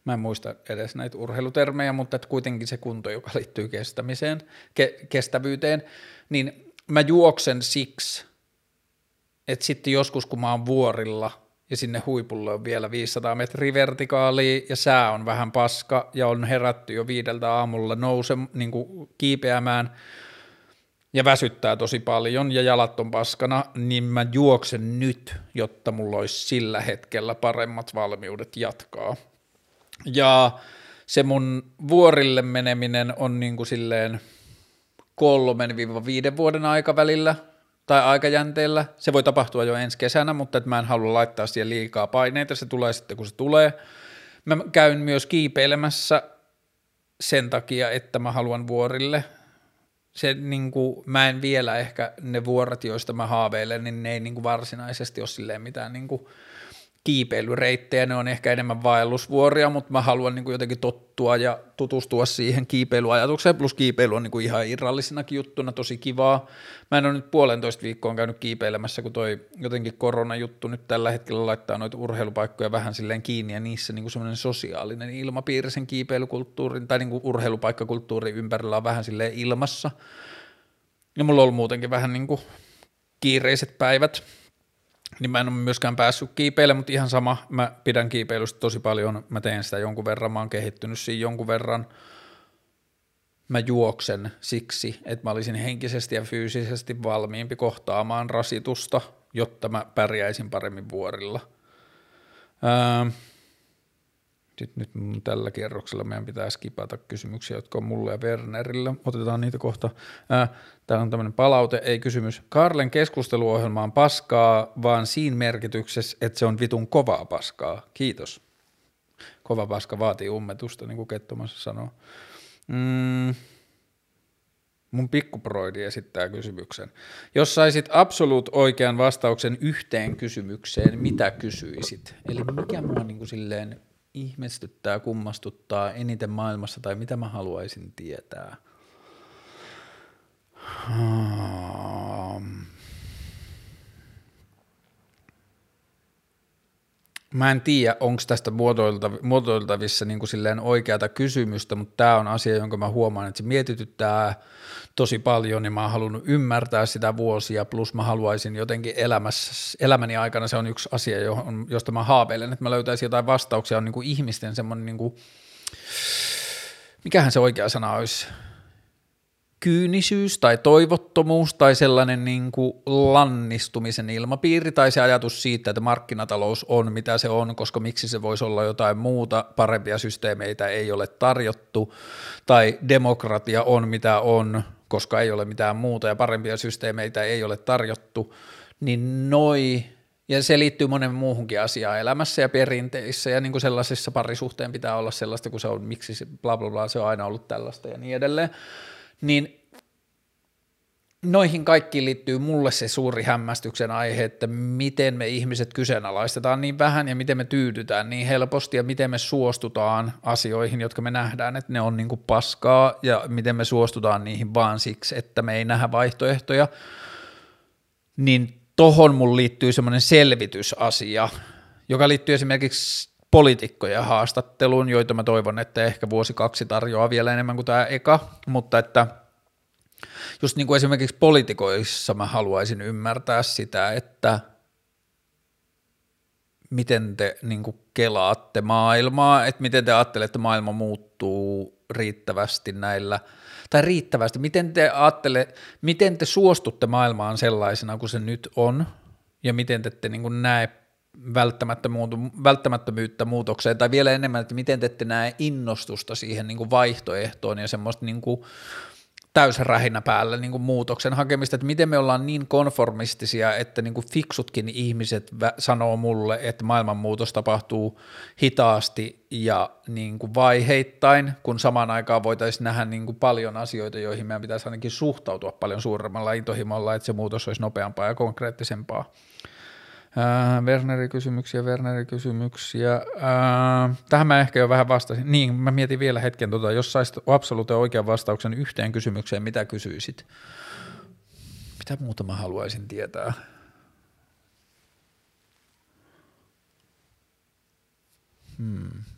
mä en muista edes näitä urheilutermejä, mutta että kuitenkin se kunto, joka liittyy kestämiseen, ke- kestävyyteen, niin mä juoksen siksi, että sitten joskus kun mä oon vuorilla ja sinne huipulle on vielä 500 metriä vertikaalia ja sää on vähän paska ja on herätty jo viideltä aamulla nouse niin kuin kiipeämään ja väsyttää tosi paljon ja jalat on paskana, niin mä juoksen nyt, jotta mulla olisi sillä hetkellä paremmat valmiudet jatkaa. Ja se mun vuorille meneminen on niin kuin silleen kolmen viiden vuoden aikavälillä tai aikajänteellä. Se voi tapahtua jo ensi kesänä, mutta että mä en halua laittaa siihen liikaa paineita, se tulee sitten kun se tulee. Mä käyn myös kiipeilemässä sen takia, että mä haluan vuorille. Se, niin kuin, mä en vielä ehkä ne vuoret, joista mä haaveilen, niin ne ei niin kuin varsinaisesti ole silleen mitään niin kuin, kiipeilyreittejä, ne on ehkä enemmän vaellusvuoria, mutta mä haluan niin kuin jotenkin tottua ja tutustua siihen kiipeilyajatukseen, plus kiipeily on niin kuin ihan irrallisenakin juttuna tosi kivaa. Mä en ole nyt puolentoista viikkoa käynyt kiipeilemässä, kun toi jotenkin koronajuttu nyt tällä hetkellä laittaa noita urheilupaikkoja vähän silleen kiinni ja niissä niin kuin semmoinen sosiaalinen ilmapiiri sen kiipeilykulttuurin tai niin kuin urheilupaikkakulttuurin ympärillä on vähän silleen ilmassa. Ja mulla on ollut muutenkin vähän niin kuin kiireiset päivät, niin mä en ole myöskään päässyt kiipeille, mutta ihan sama, mä pidän kiipeilystä tosi paljon, mä teen sitä jonkun verran, mä oon kehittynyt siinä jonkun verran, mä juoksen siksi, että mä olisin henkisesti ja fyysisesti valmiimpi kohtaamaan rasitusta, jotta mä pärjäisin paremmin vuorilla. Öö, sitten nyt tällä kierroksella meidän pitää skipata kysymyksiä, jotka on mulle ja Wernerille. Otetaan niitä kohta. Täällä on tämmöinen palaute, ei kysymys. Karlen keskusteluohjelma on paskaa, vaan siinä merkityksessä, että se on vitun kovaa paskaa. Kiitos. Kova paska vaatii ummetusta, niin kuin Kettomassa sanoo. Mm. Mun pikkuproidi esittää kysymyksen. Jos saisit absoluut oikean vastauksen yhteen kysymykseen, mitä kysyisit? Eli mikä mua niin kuin silleen ihmestyttää, kummastuttaa eniten maailmassa tai mitä mä haluaisin tietää? Mä en tiedä, onko tästä muotoiltavissa niin kuin silleen oikeata kysymystä, mutta tämä on asia, jonka mä huomaan, että se mietityttää tosi paljon, niin mä oon halunnut ymmärtää sitä vuosia, plus mä haluaisin jotenkin elämässä, elämäni aikana se on yksi asia, johon, josta mä haaveilen, että mä löytäisin jotain vastauksia, on niin kuin ihmisten semmoinen, niin kuin, mikähän se oikea sana olisi, kyynisyys tai toivottomuus tai sellainen niin kuin lannistumisen ilmapiiri tai se ajatus siitä, että markkinatalous on mitä se on, koska miksi se voisi olla jotain muuta, parempia systeemeitä ei ole tarjottu tai demokratia on mitä on, koska ei ole mitään muuta ja parempia systeemeitä ei ole tarjottu, niin noi, ja se liittyy monen muuhunkin asiaan elämässä ja perinteissä ja niin kuin sellaisessa parisuhteen pitää olla sellaista, kun se on, miksi se bla bla bla, se on aina ollut tällaista ja niin edelleen, niin noihin kaikkiin liittyy mulle se suuri hämmästyksen aihe, että miten me ihmiset kyseenalaistetaan niin vähän ja miten me tyydytään niin helposti ja miten me suostutaan asioihin, jotka me nähdään, että ne on niin kuin paskaa ja miten me suostutaan niihin vaan siksi, että me ei nähdä vaihtoehtoja, niin tohon mun liittyy semmoinen selvitysasia, joka liittyy esimerkiksi poliitikkojen haastatteluun, joita mä toivon, että ehkä vuosi kaksi tarjoaa vielä enemmän kuin tämä eka, mutta että just niin kuin esimerkiksi politikoissa mä haluaisin ymmärtää sitä, että miten te niin kuin kelaatte maailmaa, että miten te ajattelette, että maailma muuttuu riittävästi näillä, tai riittävästi, miten te ajattele, miten te suostutte maailmaan sellaisena kuin se nyt on, ja miten te ette niin kuin näe välttämättömyyttä muutokseen, tai vielä enemmän, että miten te ette näe innostusta siihen niin kuin vaihtoehtoon ja semmoista niin kuin täysrähinä päällä niin kuin muutoksen hakemista, että miten me ollaan niin konformistisia, että niin kuin fiksutkin ihmiset sanoo mulle, että maailmanmuutos tapahtuu hitaasti ja niin kuin vaiheittain, kun samaan aikaan voitaisiin nähdä niin kuin paljon asioita, joihin meidän pitäisi ainakin suhtautua paljon suuremmalla intohimolla, että se muutos olisi nopeampaa ja konkreettisempaa. Äh, Wernerin kysymyksiä, Wernerin kysymyksiä. Äh, tähän mä ehkä jo vähän vastasin. Niin, mä mietin vielä hetken, tota, jos saisit absoluutin oikean vastauksen yhteen kysymykseen, mitä kysyisit? Mitä muuta mä haluaisin tietää? Hmm.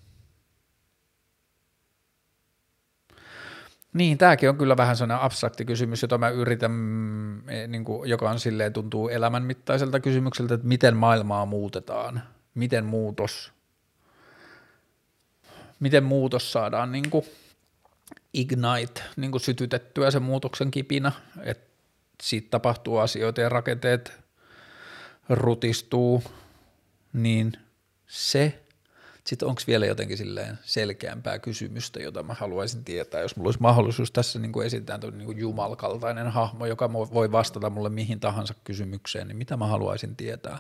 Niin, tämäkin on kyllä vähän sellainen abstrakti kysymys, jota mä yritän, e, niin kuin, joka on silleen tuntuu elämänmittaiselta kysymykseltä, että miten maailmaa muutetaan, miten muutos, miten muutos saadaan niin kuin ignite, niin kuin sytytettyä se muutoksen kipinä, että siitä tapahtuu asioita ja rakenteet rutistuu, niin se sitten onko vielä jotenkin silleen selkeämpää kysymystä, jota mä haluaisin tietää, jos mulla olisi mahdollisuus tässä niin kuin esittää niin jumalkaltainen hahmo, joka voi vastata mulle mihin tahansa kysymykseen, niin mitä mä haluaisin tietää?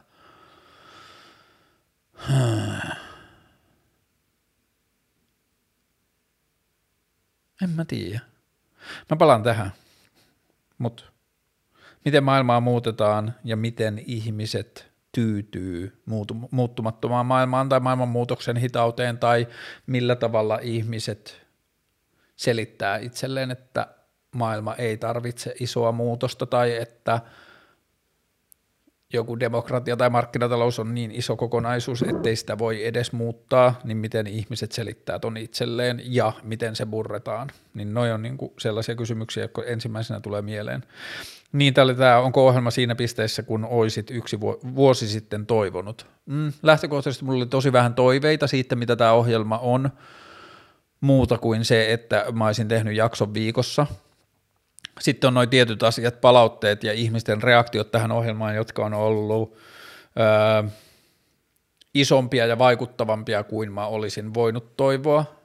<sighs> En mä tiedä. Mä palaan tähän. Mutta miten maailmaa muutetaan ja miten ihmiset – tyytyy muuttumattomaan maailmaan tai maailmanmuutoksen hitauteen tai millä tavalla ihmiset selittää itselleen, että maailma ei tarvitse isoa muutosta tai että joku demokratia tai markkinatalous on niin iso kokonaisuus, ettei sitä voi edes muuttaa, niin miten ihmiset selittää ton itselleen ja miten se burretaan. Niin noi on niinku sellaisia kysymyksiä, jotka ensimmäisenä tulee mieleen. Niin, tämä oli tämä, onko ohjelma siinä pisteessä, kun oisit yksi vuosi sitten toivonut? Mm, lähtökohtaisesti mulla oli tosi vähän toiveita siitä, mitä tämä ohjelma on, muuta kuin se, että mä olisin tehnyt jakson viikossa. Sitten on noin tietyt asiat, palautteet ja ihmisten reaktiot tähän ohjelmaan, jotka on ollut öö, isompia ja vaikuttavampia kuin mä olisin voinut toivoa.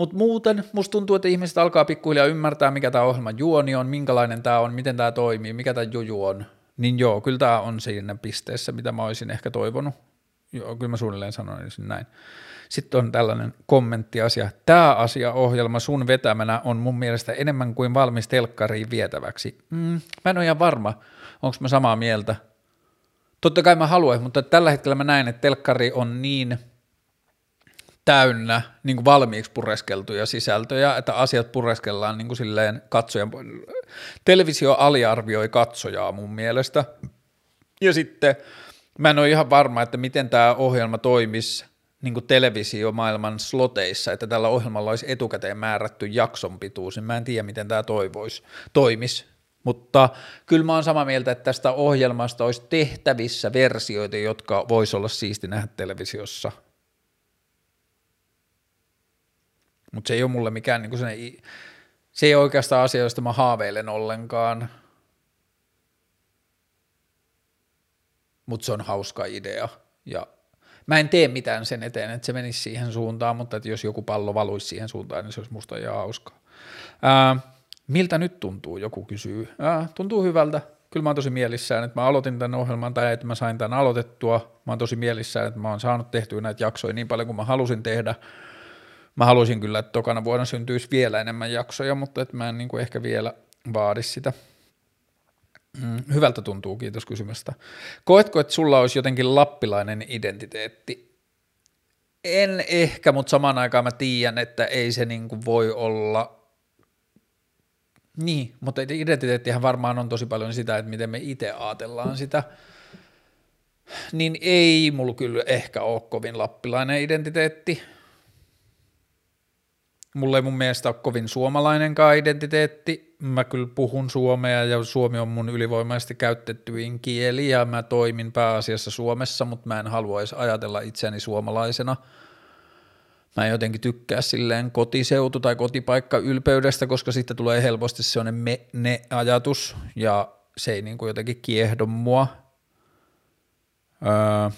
Mutta muuten musta tuntuu, että ihmiset alkaa pikkuhiljaa ymmärtää, mikä tämä ohjelman juoni on, minkälainen tämä on, miten tämä toimii, mikä tämä juju on. Niin joo, kyllä tämä on siinä pisteessä, mitä mä olisin ehkä toivonut. Joo, kyllä mä suunnilleen sanoisin näin. Sitten on tällainen kommenttiasia. Tämä asia-ohjelma sun vetämänä on mun mielestä enemmän kuin valmis telkkariin vietäväksi. Mm, mä en ole ihan varma, onko mä samaa mieltä. Totta kai mä haluaisin, mutta tällä hetkellä mä näen, että telkkari on niin – täynnä niin kuin valmiiksi pureskeltuja sisältöjä, että asiat pureskellaan niin kuin silleen katsojan, televisio aliarvioi katsojaa mun mielestä. Ja sitten mä en ole ihan varma, että miten tämä ohjelma toimisi niin kuin televisiomaailman sloteissa, että tällä ohjelmalla olisi etukäteen määrätty jakson pituus, niin mä en tiedä, miten tämä toivoisi, toimisi. Mutta kyllä mä oon samaa mieltä, että tästä ohjelmasta olisi tehtävissä versioita, jotka voisi olla siisti nähdä televisiossa – Mutta se ei ole mulle mikään niin se ei ole oikeastaan asia, josta mä haaveilen ollenkaan. Mutta se on hauska idea ja mä en tee mitään sen eteen, että se menisi siihen suuntaan, mutta että jos joku pallo valuisi siihen suuntaan, niin se olisi musta ihan hauskaa. Ää, miltä nyt tuntuu, joku kysyy. Ää, tuntuu hyvältä. Kyllä mä oon tosi mielissään, että mä aloitin tämän ohjelman tai että mä sain tämän aloitettua. Mä oon tosi mielissään, että mä oon saanut tehtyä näitä jaksoja niin paljon kuin mä halusin tehdä. Mä haluaisin kyllä, että tokana vuonna syntyisi vielä enemmän jaksoja, mutta että mä en niin kuin ehkä vielä vaadi sitä. Mm, hyvältä tuntuu, kiitos kysymästä. Koetko, että sulla olisi jotenkin lappilainen identiteetti? En ehkä, mutta samaan aikaan mä tiedän, että ei se niin kuin voi olla niin, mutta identiteettihän varmaan on tosi paljon sitä, että miten me itse ajatellaan sitä. Niin ei mulla kyllä ehkä ole kovin lappilainen identiteetti Mulla ei mun mielestä ole kovin suomalainenkaan identiteetti. Mä kyllä puhun suomea ja suomi on mun ylivoimaisesti käytettyin kieli ja mä toimin pääasiassa Suomessa, mutta mä en haluaisi ajatella itseäni suomalaisena. Mä en jotenkin tykkää silleen kotiseutu tai kotipaikka ylpeydestä, koska sitten tulee helposti sellainen me-ne-ajatus ja se ei niin kuin jotenkin kiehdo mua. Öö,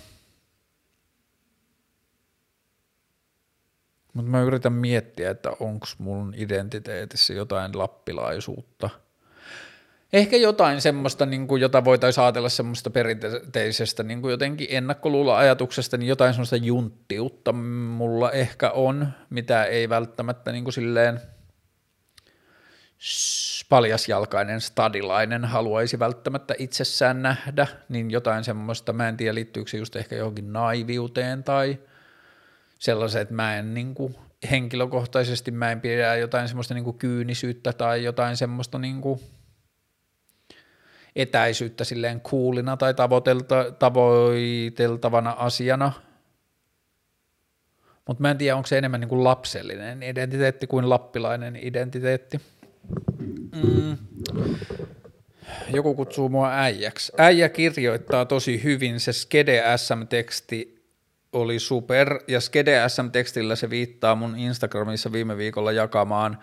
Mutta mä yritän miettiä, että onko mun identiteetissä jotain lappilaisuutta. Ehkä jotain semmoista, niin kuin, jota voitaisiin ajatella semmoista perinteisestä niin kuin jotenkin ennakkoluulla-ajatuksesta, niin jotain semmoista junttiutta mulla ehkä on, mitä ei välttämättä niin kuin silleen paljasjalkainen stadilainen haluaisi välttämättä itsessään nähdä, niin jotain semmoista, mä en tiedä liittyykö se just ehkä johonkin naiviuteen tai – sellaiset, että mä en niin kuin, henkilökohtaisesti mä en pidä jotain semmoista niin kuin kyynisyyttä tai jotain semmoista niin kuin, etäisyyttä silleen kuulina tai tavoitelta, tavoiteltavana asiana. Mutta mä en tiedä, onko se enemmän niin kuin lapsellinen identiteetti kuin lappilainen identiteetti. Mm. Joku kutsuu mua äijäksi. Äijä kirjoittaa tosi hyvin, se Skede SM-teksti oli super, ja Skede SM-tekstillä se viittaa mun Instagramissa viime viikolla jakamaan.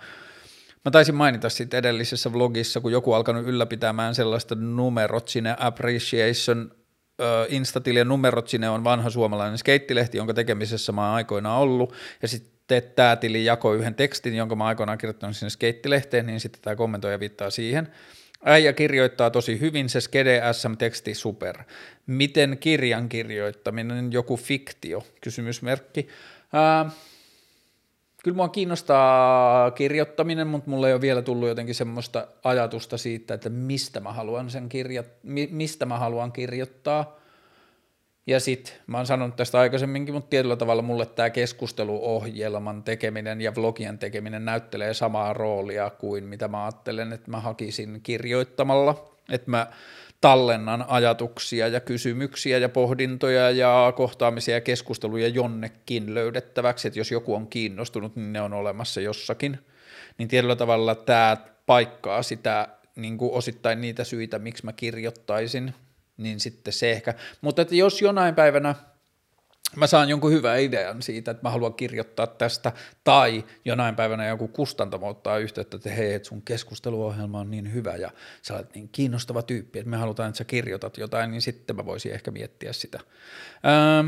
Mä taisin mainita sitten edellisessä vlogissa, kun joku alkanut ylläpitämään sellaista numerot sinne appreciation Instatilien numerot sinne on vanha suomalainen skeittilehti, jonka tekemisessä mä oon aikoinaan ollut, ja sitten tämä tili jakoi yhden tekstin, jonka mä aikoinaan kirjoittanut sinne skeittilehteen, niin sitten tämä kommentoija viittaa siihen. Äijä kirjoittaa tosi hyvin, se Skede SM-teksti super. Miten kirjan kirjoittaminen, joku fiktio, kysymysmerkki. Ää, kyllä mua kiinnostaa kirjoittaminen, mutta mulla ei ole vielä tullut jotenkin semmoista ajatusta siitä, että mistä mä haluan sen kirja, mistä mä haluan kirjoittaa. Ja sitten, mä oon sanonut tästä aikaisemminkin, mutta tietyllä tavalla mulle tämä keskusteluohjelman tekeminen ja vlogien tekeminen näyttelee samaa roolia kuin mitä mä ajattelen, että mä hakisin kirjoittamalla. Että mä tallennan ajatuksia ja kysymyksiä ja pohdintoja ja kohtaamisia ja keskusteluja jonnekin löydettäväksi, että jos joku on kiinnostunut, niin ne on olemassa jossakin. Niin tietyllä tavalla tämä paikkaa sitä niin kuin osittain niitä syitä, miksi mä kirjoittaisin – niin sitten se ehkä. Mutta että jos jonain päivänä mä saan jonkun hyvän idean siitä, että mä haluan kirjoittaa tästä, tai jonain päivänä joku kustantamo ottaa yhteyttä, että hei, että sun keskusteluohjelma on niin hyvä ja sä olet niin kiinnostava tyyppi, että me halutaan, että sä kirjoitat jotain, niin sitten mä voisin ehkä miettiä sitä. Ähm.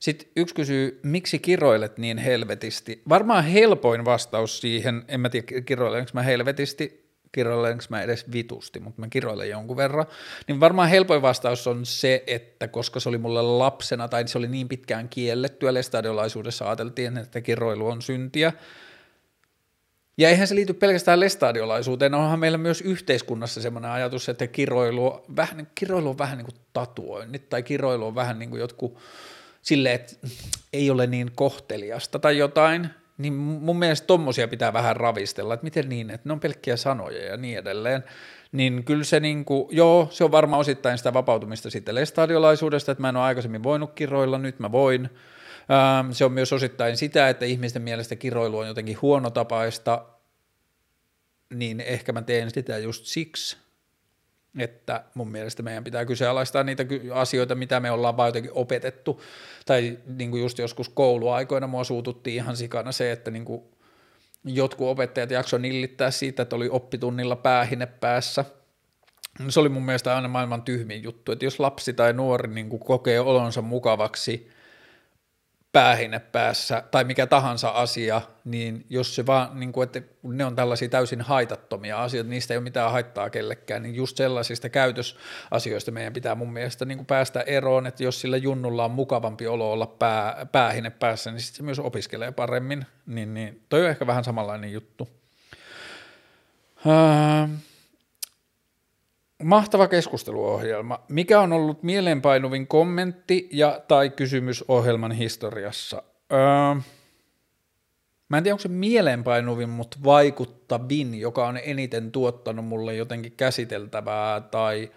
Sitten yksi kysyy, miksi kiroilet niin helvetisti? Varmaan helpoin vastaus siihen, en mä tiedä kiroilenko mä helvetisti, kiroilenko mä edes vitusti, mutta mä kiroilen jonkun verran, niin varmaan helpoin vastaus on se, että koska se oli mulle lapsena tai se oli niin pitkään kiellettyä, lestadiolaisuudessa ajateltiin, että kiroilu on syntiä, ja eihän se liity pelkästään lestadiolaisuuteen, onhan meillä myös yhteiskunnassa semmoinen ajatus, että kiroilu, vähän, kiroilu on vähän niin kuin tatuoinnit, tai kiroilu on vähän niin kuin jotkut silleen, että ei ole niin kohteliasta tai jotain, niin mun mielestä tommosia pitää vähän ravistella, että miten niin, että ne on pelkkiä sanoja ja niin edelleen. Niin kyllä se niin kuin, joo, se on varmaan osittain sitä vapautumista sitten lestadiolaisuudesta, että mä en ole aikaisemmin voinut kiroilla, nyt mä voin. Ähm, se on myös osittain sitä, että ihmisten mielestä kiroilu on jotenkin huonotapaista, niin ehkä mä teen sitä just siksi, että mun mielestä meidän pitää kyseenalaistaa niitä asioita, mitä me ollaan vaan jotenkin opetettu, tai niin kuin just joskus kouluaikoina mua suututtiin ihan sikana se, että niin kuin jotkut opettajat jakso nillittää siitä, että oli oppitunnilla päähine päässä. Se oli mun mielestä aina maailman tyhmin juttu, että jos lapsi tai nuori niin kuin kokee olonsa mukavaksi päähine päässä tai mikä tahansa asia, niin jos se vaan, niin kuin, että ne on tällaisia täysin haitattomia asioita, niistä ei ole mitään haittaa kellekään, niin just sellaisista käytösasioista meidän pitää mun mielestä niin kuin päästä eroon, että jos sillä junnulla on mukavampi olo olla pää, päähine päässä, niin sitten se myös opiskelee paremmin, niin, niin toi on ehkä vähän samanlainen juttu. Uh, Mahtava keskusteluohjelma. Mikä on ollut mieleenpainuvin kommentti ja tai kysymys ohjelman historiassa? Öö, mä en tiedä, onko se mieleenpainuvin, mutta vaikuttavin, joka on eniten tuottanut mulle jotenkin käsiteltävää tai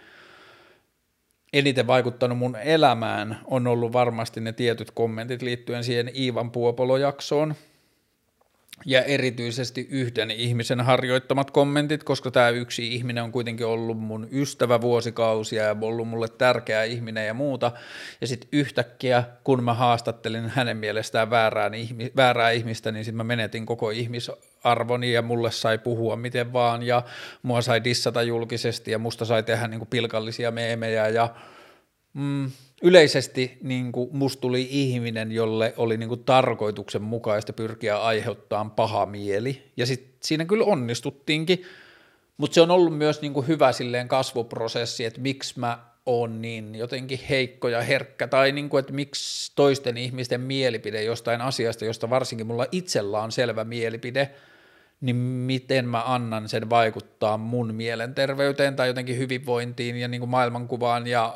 eniten vaikuttanut mun elämään, on ollut varmasti ne tietyt kommentit liittyen siihen Iivan Puopolo-jaksoon. Ja erityisesti yhden ihmisen harjoittamat kommentit, koska tämä yksi ihminen on kuitenkin ollut mun ystävä vuosikausia ja ollut mulle tärkeä ihminen ja muuta. Ja sitten yhtäkkiä, kun mä haastattelin hänen mielestään väärää, väärää ihmistä, niin sitten mä menetin koko ihmisarvoni ja mulle sai puhua miten vaan ja mua sai dissata julkisesti ja musta sai tehdä niinku pilkallisia meemejä ja mm, yleisesti niin kuin musta tuli ihminen, jolle oli niin kuin tarkoituksenmukaista pyrkiä aiheuttamaan paha mieli, ja sit siinä kyllä onnistuttiinkin, mutta se on ollut myös niin kuin hyvä silleen kasvuprosessi, että miksi mä oon niin jotenkin heikko ja herkkä, tai niin kuin, että miksi toisten ihmisten mielipide jostain asiasta, josta varsinkin mulla itsellä on selvä mielipide, niin miten mä annan sen vaikuttaa mun mielenterveyteen tai jotenkin hyvinvointiin ja niin kuin maailmankuvaan ja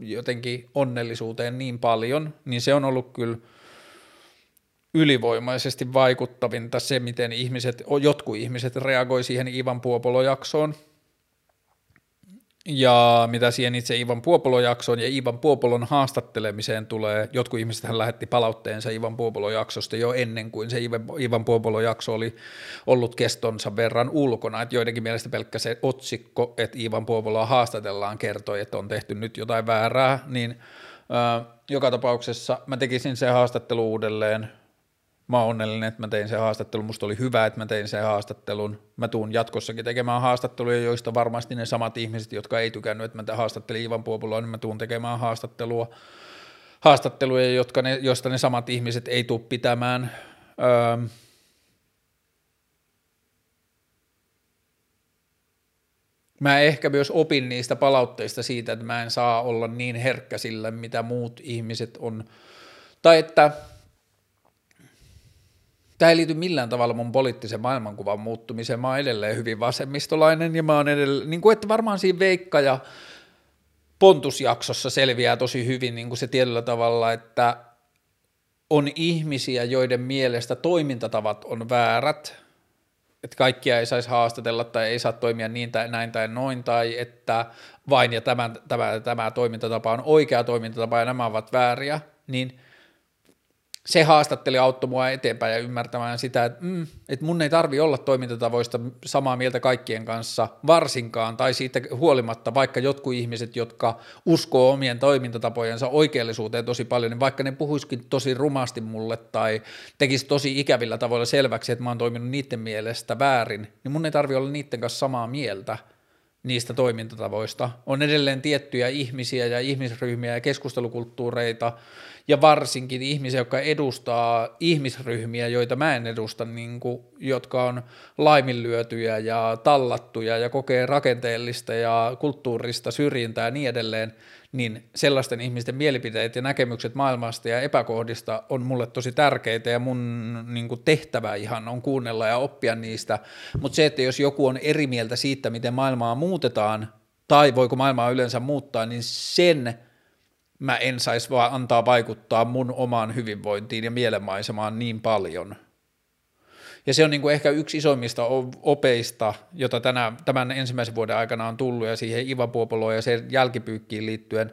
jotenkin onnellisuuteen niin paljon, niin se on ollut kyllä ylivoimaisesti vaikuttavinta se, miten ihmiset, jotkut ihmiset reagoi siihen Ivan Puopolo-jaksoon, ja mitä siihen itse Ivan Puopolo-jaksoon ja Ivan Puopolon haastattelemiseen tulee, jotkut ihmiset hän lähetti palautteensa Ivan Puopolo-jaksosta jo ennen kuin se Ivan Puopolo-jakso oli ollut kestonsa verran ulkona, että joidenkin mielestä pelkkä se otsikko, että Ivan Puopoloa haastatellaan kertoi, että on tehty nyt jotain väärää, niin äh, joka tapauksessa mä tekisin se haastattelu uudelleen, mä oon onnellinen, että mä tein sen haastattelun, musta oli hyvä, että mä tein sen haastattelun, mä tuun jatkossakin tekemään haastatteluja, joista varmasti ne samat ihmiset, jotka ei tykännyt, että mä haastattelin Ivan Puopuloa, niin mä tuun tekemään haastattelua, haastatteluja, jotka ne, joista ne samat ihmiset ei tule pitämään. Öö, mä ehkä myös opin niistä palautteista siitä, että mä en saa olla niin herkkä sillä, mitä muut ihmiset on, tai että tämä ei liity millään tavalla mun poliittisen maailmankuvan muuttumiseen. Mä oon edelleen hyvin vasemmistolainen ja mä oon edelleen, niin kuin että varmaan siinä Veikka ja Pontusjaksossa selviää tosi hyvin niin kuin se tietyllä tavalla, että on ihmisiä, joiden mielestä toimintatavat on väärät, että kaikkia ei saisi haastatella tai ei saa toimia niin tai näin tai noin, tai että vain ja tämä, tämä, tämä toimintatapa on oikea toimintatapa ja nämä ovat vääriä, niin – se haastatteli auttoi mua eteenpäin ja ymmärtämään sitä, että, mm, että mun ei tarvi olla toimintatavoista samaa mieltä kaikkien kanssa varsinkaan, tai siitä huolimatta, vaikka jotkut ihmiset, jotka uskoo omien toimintatapojensa oikeellisuuteen tosi paljon, niin vaikka ne puhuisikin tosi rumasti mulle tai tekisi tosi ikävillä tavoilla selväksi, että mä oon toiminut niiden mielestä väärin, niin mun ei tarvi olla niiden kanssa samaa mieltä niistä toimintatavoista. On edelleen tiettyjä ihmisiä ja ihmisryhmiä ja keskustelukulttuureita, ja varsinkin ihmisiä, jotka edustaa ihmisryhmiä, joita mä en edusta, niin kuin, jotka on laiminlyötyjä ja tallattuja ja kokee rakenteellista ja kulttuurista syrjintää ja niin edelleen, niin sellaisten ihmisten mielipiteet ja näkemykset maailmasta ja epäkohdista on mulle tosi tärkeitä ja mun niin kuin tehtävä ihan on kuunnella ja oppia niistä, mutta se, että jos joku on eri mieltä siitä, miten maailmaa muutetaan tai voiko maailmaa yleensä muuttaa, niin sen – mä en saisi vaan antaa vaikuttaa mun omaan hyvinvointiin ja mielenmaisemaan niin paljon. Ja se on niin kuin ehkä yksi isoimmista opeista, jota tänä, tämän ensimmäisen vuoden aikana on tullut, ja siihen Ivapuopoloon ja sen jälkipyykkiin liittyen,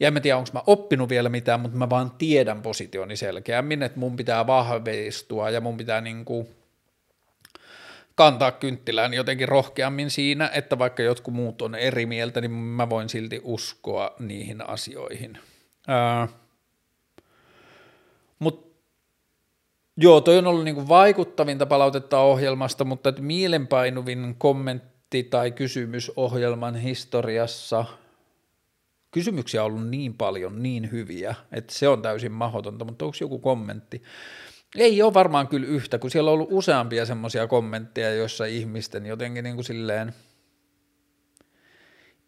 ja en tiedä, onko mä oppinut vielä mitään, mutta mä vaan tiedän positioni selkeämmin, että mun pitää vahvistua, ja mun pitää niin kuin kantaa kynttilään jotenkin rohkeammin siinä, että vaikka jotkut muut on eri mieltä, niin mä voin silti uskoa niihin asioihin. Ää, mut, joo, toi on ollut niinku vaikuttavinta palautetta ohjelmasta, mutta mielenpainuvin kommentti tai kysymys ohjelman historiassa, kysymyksiä on ollut niin paljon, niin hyviä, että se on täysin mahdotonta, mutta onko joku kommentti? Ei ole varmaan kyllä yhtä, kun siellä on ollut useampia semmoisia kommentteja, joissa ihmisten jotenkin niin kuin silleen –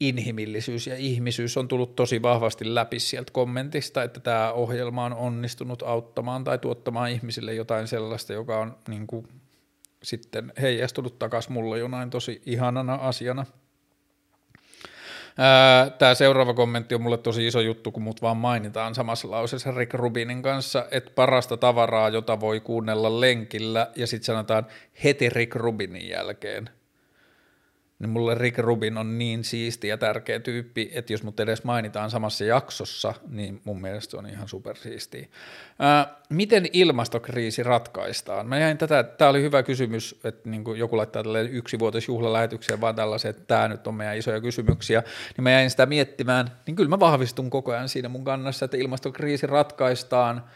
inhimillisyys ja ihmisyys on tullut tosi vahvasti läpi sieltä kommentista, että tämä ohjelma on onnistunut auttamaan tai tuottamaan ihmisille jotain sellaista, joka on niin kuin, sitten heijastunut takaisin mulle jonain tosi ihanana asiana. Tämä seuraava kommentti on mulle tosi iso juttu, kun mut vaan mainitaan samassa lauseessa Rick Rubinin kanssa, että parasta tavaraa, jota voi kuunnella lenkillä, ja sitten sanotaan heti Rick Rubinin jälkeen – niin mulle Rick Rubin on niin siisti ja tärkeä tyyppi, että jos mut edes mainitaan samassa jaksossa, niin mun mielestä on ihan supersiistiä. Ää, miten ilmastokriisi ratkaistaan? Mä jäin tätä, tää oli hyvä kysymys, että niin joku laittaa tälle yksivuotisjuhlalähetykseen vaan tällaisen, että tämä nyt on meidän isoja kysymyksiä, niin mä jäin sitä miettimään, niin kyllä mä vahvistun koko ajan siinä mun kannassa, että ilmastokriisi ratkaistaan –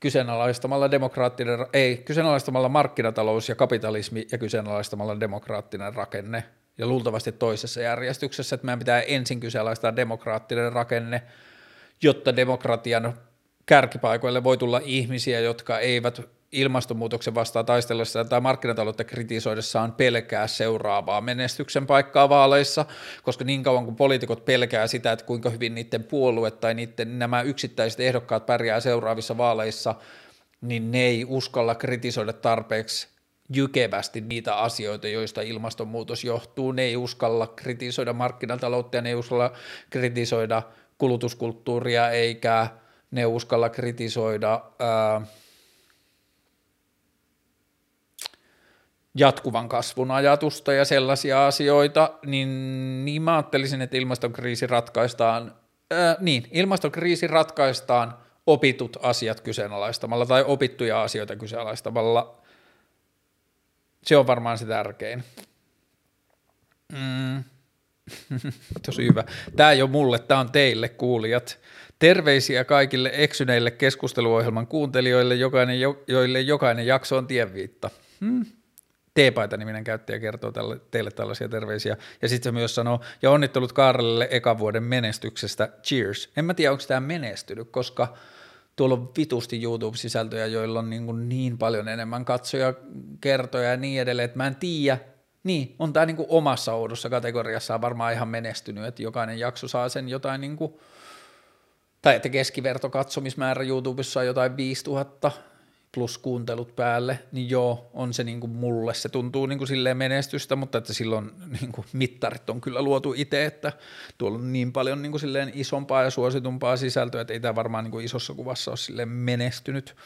kyseenalaistamalla demokraattinen, ei, kyseenalaistamalla markkinatalous ja kapitalismi ja kyseenalaistamalla demokraattinen rakenne. Ja luultavasti toisessa järjestyksessä, että meidän pitää ensin kyseenalaistaa demokraattinen rakenne, jotta demokratian kärkipaikoille voi tulla ihmisiä, jotka eivät ilmastonmuutoksen vastaan taistellessa tai markkinataloutta kritisoidessaan pelkää seuraavaa menestyksen paikkaa vaaleissa, koska niin kauan kuin poliitikot pelkää sitä, että kuinka hyvin niiden puolue tai niiden nämä yksittäiset ehdokkaat pärjää seuraavissa vaaleissa, niin ne ei uskalla kritisoida tarpeeksi jykevästi niitä asioita, joista ilmastonmuutos johtuu. Ne ei uskalla kritisoida markkinataloutta ja ne ei uskalla kritisoida kulutuskulttuuria eikä ne uskalla kritisoida ää, jatkuvan kasvun ajatusta ja sellaisia asioita, niin, niin mä ajattelisin, että ilmastokriisi ratkaistaan, ää, niin, ilmastokriisi ratkaistaan opitut asiat kyseenalaistamalla tai opittuja asioita kyseenalaistamalla. Se on varmaan se tärkein. Mm. <laughs> Tosi hyvä. Tämä ei ole mulle, tämä on teille kuulijat. Terveisiä kaikille eksyneille keskusteluohjelman kuuntelijoille, jokainen, joille jokainen jakso on tienviitta. Hmm. T-paita-niminen käyttäjä kertoo tälle, teille tällaisia terveisiä. Ja sitten se myös sanoo, ja onnittelut Kaarelle ekan vuoden menestyksestä, cheers. En mä tiedä, onko tämä menestynyt, koska tuolla on vitusti YouTube-sisältöjä, joilla on niin, kuin niin paljon enemmän katsoja, kertoja ja niin edelleen, että mä en tiedä, niin, on tämä niin omassa oudossa kategoriassa varmaan ihan menestynyt, että jokainen jakso saa sen jotain niin kuin, tai että keskiverto katsomismäärä YouTubessa on jotain 5000, plus kuuntelut päälle, niin joo, on se niin kuin mulle, se tuntuu niin kuin silleen menestystä, mutta että silloin niin kuin mittarit on kyllä luotu itse, että tuolla on niin paljon niin kuin silleen isompaa ja suositumpaa sisältöä, että ei tämä varmaan niin kuin isossa kuvassa ole silleen menestynyt.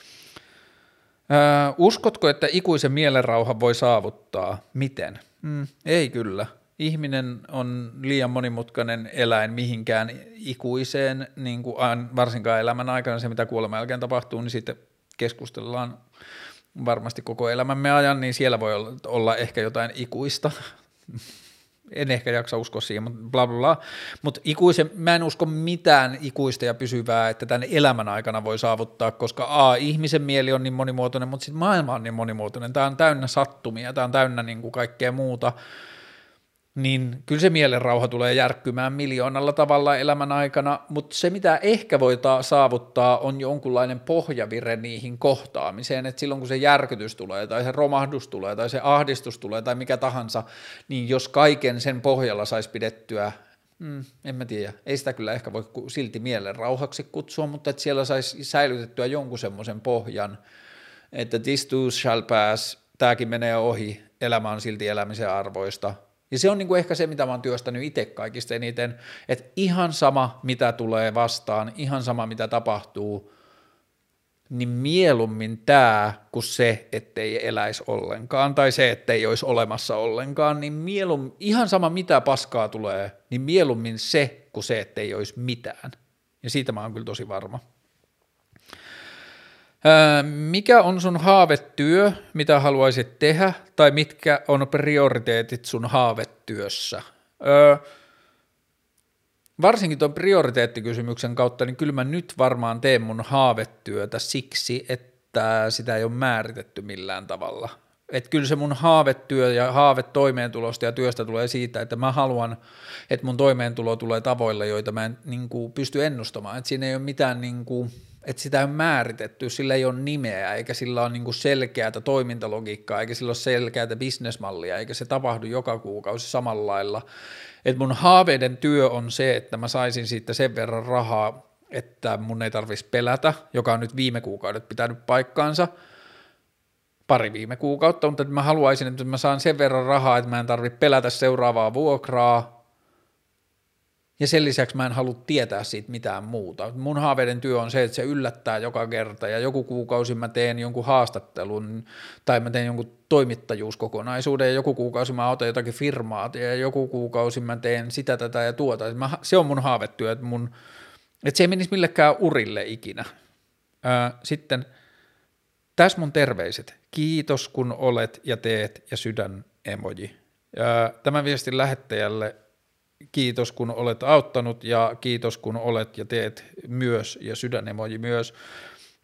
Öö, uskotko, että ikuisen mielenrauha voi saavuttaa? Miten? Mm, ei kyllä. Ihminen on liian monimutkainen eläin mihinkään ikuiseen, niin kuin varsinkaan elämän aikana se, mitä kuoleman jälkeen tapahtuu, niin sitten keskustellaan varmasti koko elämämme ajan, niin siellä voi olla, ehkä jotain ikuista. en ehkä jaksa uskoa siihen, mutta bla bla bla. Mutta ikuisen, mä en usko mitään ikuista ja pysyvää, että tämän elämän aikana voi saavuttaa, koska A, ihmisen mieli on niin monimuotoinen, mutta sitten maailma on niin monimuotoinen. Tämä on täynnä sattumia, tämä on täynnä niin kuin kaikkea muuta niin kyllä se mielenrauha tulee järkkymään miljoonalla tavalla elämän aikana, mutta se mitä ehkä voi saavuttaa on jonkunlainen pohjavire niihin kohtaamiseen, että silloin kun se järkytys tulee tai se romahdus tulee tai se ahdistus tulee tai mikä tahansa, niin jos kaiken sen pohjalla saisi pidettyä Mm, en mä tiedä. Ei sitä kyllä ehkä voi silti mielenrauhaksi kutsua, mutta että siellä saisi säilytettyä jonkun semmoisen pohjan, että this too shall pass, tämäkin menee ohi, elämä on silti elämisen arvoista, ja se on niin kuin ehkä se, mitä mä oon työstänyt itse kaikista eniten, että ihan sama, mitä tulee vastaan, ihan sama, mitä tapahtuu, niin mieluummin tämä kuin se, ettei eläisi ollenkaan, tai se, ettei olisi olemassa ollenkaan, niin mieluummin, ihan sama, mitä paskaa tulee, niin mieluummin se kuin se, ettei olisi mitään. Ja siitä mä oon kyllä tosi varma. Mikä on sun haavetyö, mitä haluaisit tehdä, tai mitkä on prioriteetit sun haavetyössä? Öö, varsinkin tuon prioriteettikysymyksen kautta, niin kyllä mä nyt varmaan teen mun haavetyötä siksi, että sitä ei ole määritetty millään tavalla. Että kyllä se mun haavetyö ja haave toimeentulosta ja työstä tulee siitä, että mä haluan, että mun toimeentulo tulee tavoilla, joita mä en niin kuin, pysty ennustamaan. Että siinä ei ole mitään niin kuin, että sitä on määritetty, sillä ei ole nimeä, eikä sillä ole niin selkeää toimintalogiikkaa, eikä sillä ole selkeää bisnesmallia, eikä se tapahdu joka kuukausi samalla lailla. Et mun haaveiden työ on se, että mä saisin siitä sen verran rahaa, että mun ei tarvitsisi pelätä, joka on nyt viime kuukaudet pitänyt paikkaansa, pari viime kuukautta, mutta mä haluaisin, että mä saan sen verran rahaa, että mä en tarvitse pelätä seuraavaa vuokraa, Ja sen lisäksi mä en halua tietää siitä mitään muuta. Mun haaveiden työ on se, että se yllättää joka kerta ja joku kuukausi mä teen jonkun haastattelun tai mä teen jonkun toimittajuuskokonaisuuden ja joku kuukausi mä otan jotakin firmaa ja joku kuukausi mä teen sitä, tätä ja tuota. Se on mun haavetyö, että, mun, että se ei menisi millekään urille ikinä. Sitten tässä mun terveiset. Kiitos kun olet ja teet ja sydän emoji. Tämän viestin lähettäjälle kiitos kun olet auttanut ja kiitos kun olet ja teet myös ja sydänemoji myös,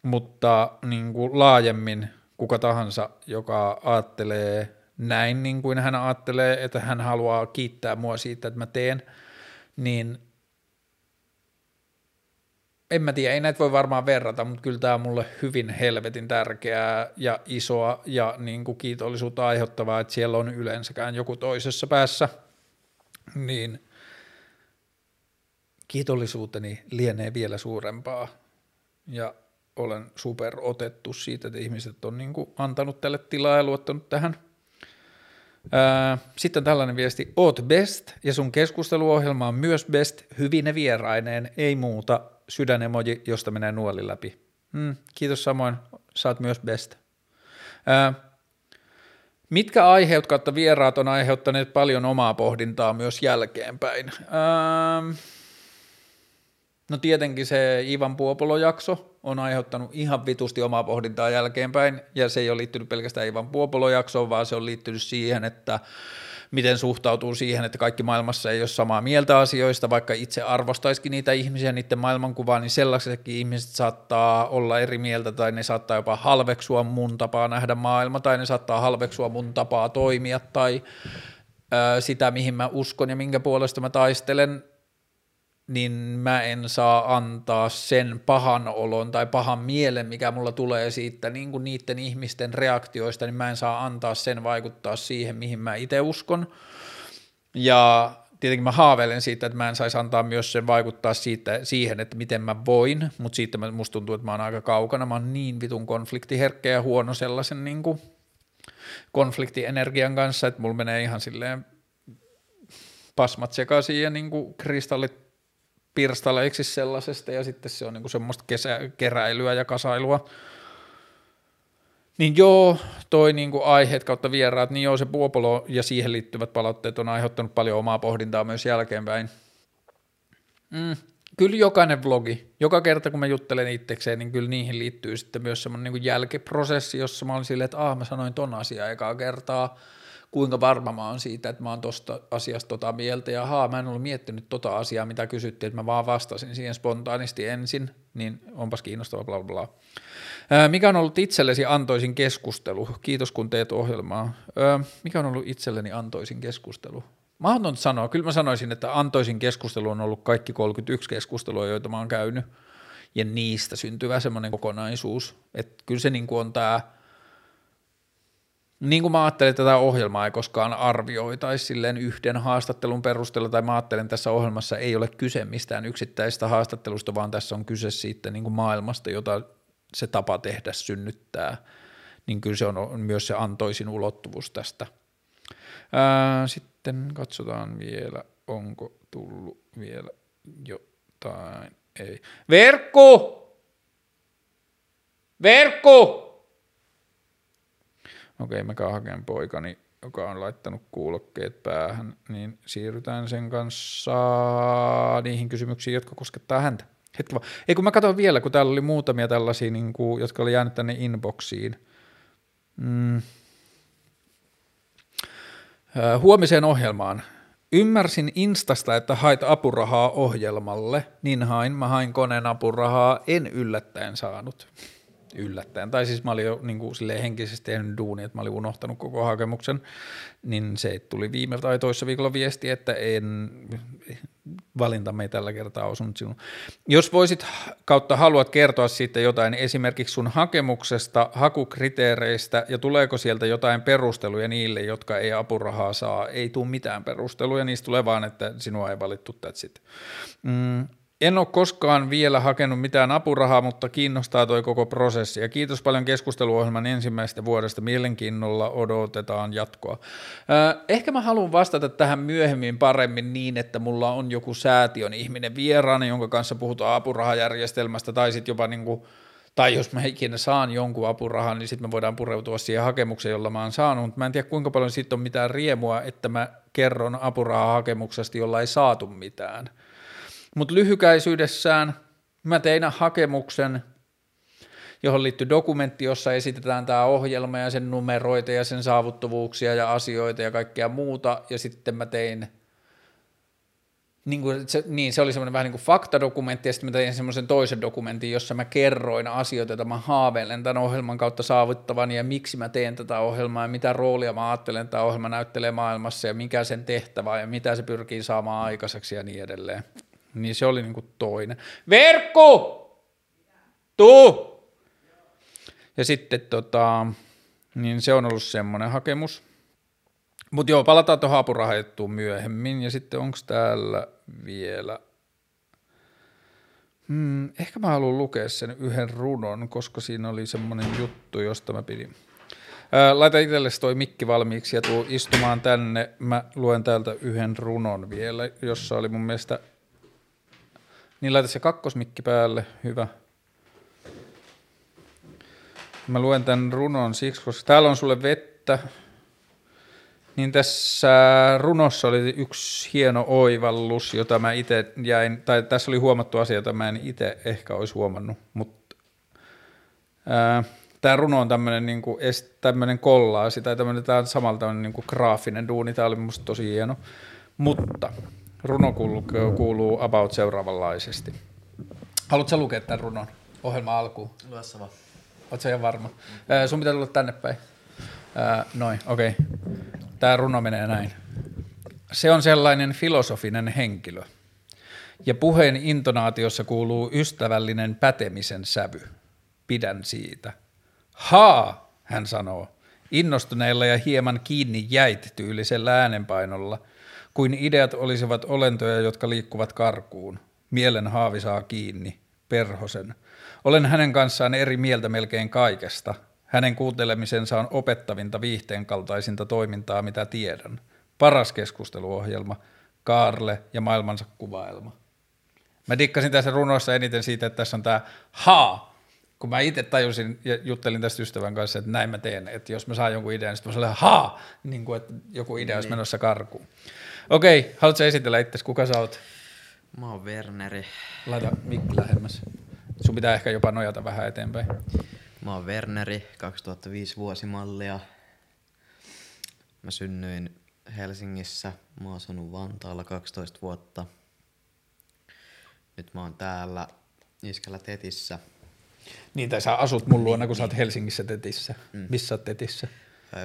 mutta niin kuin laajemmin kuka tahansa, joka ajattelee näin niin kuin hän ajattelee, että hän haluaa kiittää mua siitä, että mä teen, niin en mä tiedä, ei näitä voi varmaan verrata, mutta kyllä tämä on mulle hyvin helvetin tärkeää ja isoa ja niin kuin kiitollisuutta aiheuttavaa, että siellä on yleensäkään joku toisessa päässä, niin kiitollisuuteni lienee vielä suurempaa ja olen super otettu siitä, että ihmiset on niin kuin antanut tälle tilaa ja luottanut tähän. sitten tällainen viesti, oot best ja sun keskusteluohjelma on myös best, hyvine vieraineen, ei muuta, sydänemoji, josta menee nuoli läpi. Mm, kiitos samoin, saat myös best. Ää, mitkä aiheut kautta vieraat on aiheuttaneet paljon omaa pohdintaa myös jälkeenpäin? Ää, No tietenkin se Ivan Puopolo-jakso on aiheuttanut ihan vitusti omaa pohdintaa jälkeenpäin, ja se ei ole liittynyt pelkästään Ivan Puopolo-jaksoon, vaan se on liittynyt siihen, että miten suhtautuu siihen, että kaikki maailmassa ei ole samaa mieltä asioista, vaikka itse arvostaisikin niitä ihmisiä, niiden maailmankuvaa, niin sellaisetkin ihmiset saattaa olla eri mieltä, tai ne saattaa jopa halveksua mun tapaa nähdä maailma, tai ne saattaa halveksua mun tapaa toimia, tai sitä, mihin mä uskon ja minkä puolesta mä taistelen, niin mä en saa antaa sen pahan olon tai pahan mielen, mikä mulla tulee siitä niin kuin niiden ihmisten reaktioista, niin mä en saa antaa sen vaikuttaa siihen, mihin mä itse uskon. Ja tietenkin mä haaveilen siitä, että mä en saisi antaa myös sen vaikuttaa siitä, siihen, että miten mä voin, mutta siitä musta tuntuu, että mä oon aika kaukana, mä oon niin vitun konfliktiherkkä ja huono sellaisen niin kuin konfliktienergian kanssa, että mulla menee ihan silleen pasmat sekaisin ja niin kuin kristallit pirstaleiksi sellaisesta ja sitten se on niin kuin semmoista kesä, keräilyä ja kasailua. Niin joo, toi niin kuin aiheet kautta vieraat, niin joo se Puopolo ja siihen liittyvät palautteet on aiheuttanut paljon omaa pohdintaa myös jälkeenpäin. Mm, kyllä jokainen vlogi, joka kerta kun mä juttelen itsekseen, niin kyllä niihin liittyy sitten myös semmoinen niin jälkiprosessi, jossa mä olin silleen, että aah mä sanoin ton asiaa ekaa kertaa, kuinka varma mä oon siitä, että mä oon tosta asiasta tota mieltä, ja haa, mä en ollut miettinyt tota asiaa, mitä kysyttiin, että mä vaan vastasin siihen spontaanisti ensin, niin onpas kiinnostava, bla bla. Mikä on ollut itsellesi antoisin keskustelu? Kiitos kun teet ohjelmaa. Mikä on ollut itselleni antoisin keskustelu? Mahdoton sanoa. Kyllä mä sanoisin, että antoisin keskustelu on ollut kaikki 31 keskustelua, joita mä oon käynyt, ja niistä syntyvä semmoinen kokonaisuus. Että kyllä se niin on tämä niin kuin mä ajattelen, että tätä ohjelmaa ei koskaan arvioitaisi silleen yhden haastattelun perusteella, tai mä ajattelen, että tässä ohjelmassa ei ole kyse mistään yksittäistä haastattelusta, vaan tässä on kyse siitä niin kuin maailmasta, jota se tapa tehdä synnyttää, niin kyllä se on myös se antoisin ulottuvuus tästä. Sitten katsotaan vielä, onko tullut vielä jotain. Ei. Verkku! Verkku! Okei, mä haken poikani, joka on laittanut kuulokkeet päähän, niin siirrytään sen kanssa niihin kysymyksiin, jotka koskettaa häntä. Hetki vaan. Ei kun mä katson vielä, kun täällä oli muutamia tällaisia, niin kuin, jotka oli jäänyt tänne inboxiin. Mm. Huomiseen ohjelmaan. Ymmärsin Instasta, että hait apurahaa ohjelmalle, niin hain, mä hain koneen apurahaa, en yllättäen saanut yllättäen. Tai siis mä olin jo niin kuin henkisesti tehnyt duuni, että mä olin unohtanut koko hakemuksen, niin se tuli viime tai toissa viikolla viesti, että en, valinta ei tällä kertaa osunut sinun. Jos voisit kautta haluat kertoa siitä jotain esimerkiksi sun hakemuksesta, hakukriteereistä ja tuleeko sieltä jotain perusteluja niille, jotka ei apurahaa saa, ei tule mitään perusteluja, niistä tulee vaan, että sinua ei valittu that's it. Mm, En ole koskaan vielä hakenut mitään apurahaa, mutta kiinnostaa toi koko prosessi. Ja kiitos paljon keskusteluohjelman ensimmäisestä vuodesta. Mielenkiinnolla odotetaan jatkoa. Ehkä mä haluan vastata tähän myöhemmin paremmin niin, että mulla on joku säätiön ihminen vieraana, jonka kanssa puhutaan apurahajärjestelmästä, tai sitten jopa niin kuin, tai jos mä ikinä saan jonkun apurahan, niin sitten me voidaan pureutua siihen hakemukseen, jolla mä oon saanut, mutta mä en tiedä kuinka paljon siitä on mitään riemua, että mä kerron apurahahakemuksesta, jolla ei saatu mitään. Mutta lyhykäisyydessään mä tein hakemuksen, johon liittyy dokumentti, jossa esitetään tämä ohjelma ja sen numeroita ja sen saavuttavuuksia ja asioita ja kaikkea muuta, ja sitten mä tein – niin, kuin se, niin se oli semmoinen vähän niin kuin faktadokumentti, ja sitten mä tein semmoisen toisen dokumentin, jossa mä kerroin asioita, joita mä haaveilen tämän ohjelman kautta saavuttavani, ja miksi mä teen tätä ohjelmaa, ja mitä roolia mä ajattelen, että tämä ohjelma näyttelee maailmassa, ja mikä sen tehtävä, ja mitä se pyrkii saamaan aikaiseksi, ja niin edelleen. Niin se oli niin kuin toinen. Verkku! Tuu! Ja sitten tota, niin se on ollut semmoinen hakemus. Mutta joo, palataan tuohon apurahajettuun myöhemmin. Ja sitten onko täällä vielä... Hmm, ehkä mä haluan lukea sen yhden runon, koska siinä oli semmoinen juttu, josta mä pidin. Ää, laita itsellesi toi mikki valmiiksi ja tuu istumaan tänne. Mä luen täältä yhden runon vielä, jossa oli mun mielestä... Niin laita se kakkosmikki päälle, hyvä. Mä luen tämän runon siksi, koska täällä on sulle vettä, niin tässä runossa oli yksi hieno oivallus, jota mä itse jäin, tai tässä oli huomattu asia, jota mä en itse ehkä olisi huomannut, mutta tämä runo on tämmöinen niin kuin, tämmöinen kollaasi, tai tämmöinen, tämä on samalla tämmöinen niin kuin graafinen duuni, tämä oli musta tosi hieno, mutta runo kuuluu, kuuluu about seuraavanlaisesti. Haluatko lukea tämän runon ohjelma alkuun? Lue sama. Oletko ihan varma? Mm. sun pitää tulla tänne päin. noin, okei. Okay. Tämä runo menee näin. Se on sellainen filosofinen henkilö. Ja puheen intonaatiossa kuuluu ystävällinen pätemisen sävy. Pidän siitä. Haa, hän sanoo, innostuneella ja hieman kiinni jäit tyylisellä äänenpainolla, kuin ideat olisivat olentoja, jotka liikkuvat karkuun. Mielen haavi saa kiinni, perhosen. Olen hänen kanssaan eri mieltä melkein kaikesta – hänen kuuntelemisensa on opettavinta viihteen kaltaisinta toimintaa, mitä tiedän. Paras keskusteluohjelma, Kaarle ja maailmansa kuvaelma. Mä dikkasin tässä runossa eniten siitä, että tässä on tämä ha, kun mä itse tajusin ja juttelin tästä ystävän kanssa, että näin mä teen, että jos mä saan jonkun idean, niin sitten mä sanoin ha, niin kuin että joku idea olisi niin. menossa karkuun. Okei, haluatko esitellä itse, kuka sä oot? Mä oon Werneri. Laita mikki lähemmäs. Sun pitää ehkä jopa nojata vähän eteenpäin. Mä oon Werneri, 2005 vuosimallia. Mä synnyin Helsingissä. Mä oon asunut Vantaalla 12 vuotta. Nyt mä oon täällä Iskällä Tetissä. Niin, tai sä asut mun luona, kun sä oot. Helsingissä Tetissä. Mm. Missä sä oot Tetissä?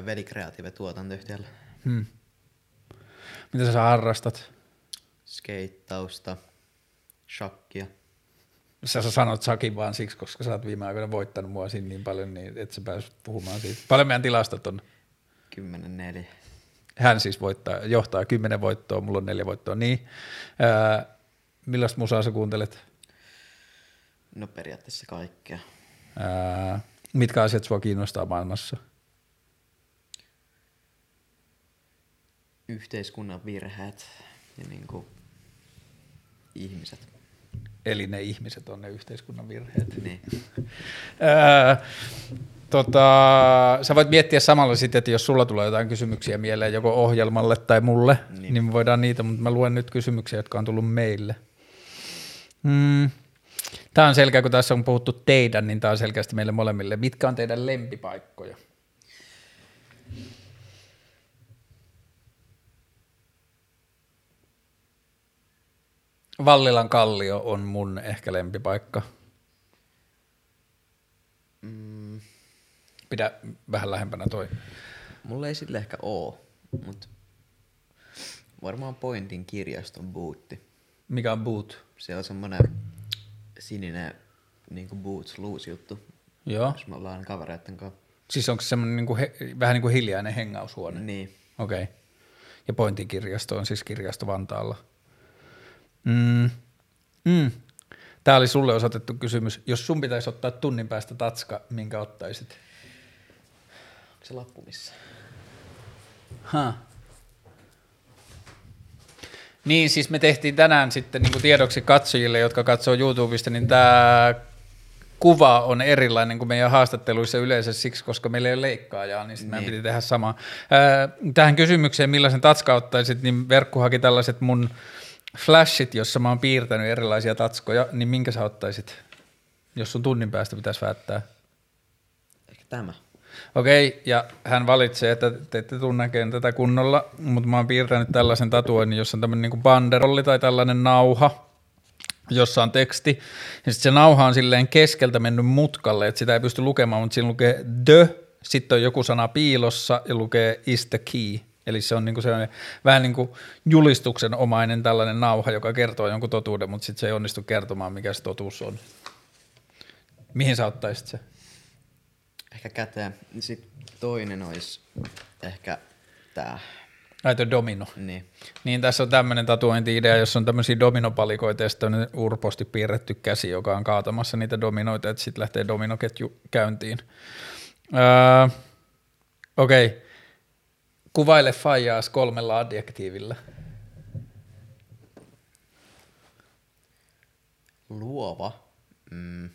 Veli Creative tuotantoyhtiöllä. Hmm. Mitä sä harrastat? Skeittausta, shakkia. Sä, sä sanot Sakin vaan siksi, koska sä oot viime aikoina voittanut mua siinä niin paljon, niin et sä pääs puhumaan siitä. Paljon meidän tilastot on? 10-4. Hän siis voittaa, johtaa 10 voittoa, mulla on neljä voittoa. Niin. Ää, millaista musaa sä kuuntelet? No periaatteessa kaikkea. Ää, mitkä asiat sua kiinnostaa maailmassa? Yhteiskunnan virheet ja niin kuin ihmiset. Eli ne ihmiset on ne yhteiskunnan virheet. Niin. <laughs> tota, sä voit miettiä samalla sitten, että jos sulla tulee jotain kysymyksiä mieleen joko ohjelmalle tai mulle, niin, niin me voidaan niitä, mutta mä luen nyt kysymyksiä, jotka on tullut meille. Mm. Tämä on selkeä, kun tässä on puhuttu teidän, niin tämä on selkeästi meille molemmille. Mitkä on teidän lempipaikkoja? Vallilan kallio on mun ehkä lempipaikka. Mm. Pidä vähän lähempänä toi. Mulla ei sille ehkä oo, mutta varmaan Pointin kirjaston bootti. Mikä on boot? Se on semmonen sininen niin boots loose juttu. Joo. Jos me ollaan kavereiden kanssa. Siis onko se semmoinen niin kuin he, vähän niin kuin hiljainen hengaushuone? Niin. Okei. Okay. Ja Pointin kirjasto on siis kirjasto Vantaalla. Mm. Mm. Tämä oli sulle osoitettu kysymys. Jos sun pitäisi ottaa tunnin päästä tatska, minkä ottaisit? Onko se lappu missä? Ha. Niin, siis me tehtiin tänään sitten niin kuin tiedoksi katsojille, jotka katsoo YouTubesta, niin tämä kuva on erilainen kuin meidän haastatteluissa yleensä siksi, koska meillä ei ole leikkaajaa, niin sitten meidän Niin. piti tehdä sama. Tähän kysymykseen, millaisen tatska ottaisit, niin Verkku haki tällaiset mun flashit, jossa mä oon piirtänyt erilaisia tatskoja, niin minkä sä ottaisit, jos sun tunnin päästä pitäisi päättää? Ehkä tämä. Okei, ja hän valitsee, että te ette tule näkemään tätä kunnolla, mutta mä oon piirtänyt tällaisen tatuoinnin, jossa on tämmöinen niin banderolli tai tällainen nauha, jossa on teksti. Ja sitten se nauha on silleen keskeltä mennyt mutkalle, että sitä ei pysty lukemaan, mutta siinä lukee the, sitten on joku sana piilossa ja lukee is the key. Eli se on niinku sellainen vähän niin kuin julistuksen omainen tällainen nauha, joka kertoo jonkun totuuden, mutta sitten se ei onnistu kertomaan, mikä se totuus on. Mihin sä ottaisit se? Ehkä käteen. Sitten toinen olisi ehkä. Ai tuo domino. Niin. Niin tässä on tämmöinen tatuointi-idea, jossa on tämmöisiä dominopalikoita ja sitten urposti piirretty käsi, joka on kaatamassa niitä dominoita, että sitten lähtee dominoketju käyntiin. Öö, Okei. Okay. Kuvaile fajaas kolmella adjektiivilla. Luova. Mm.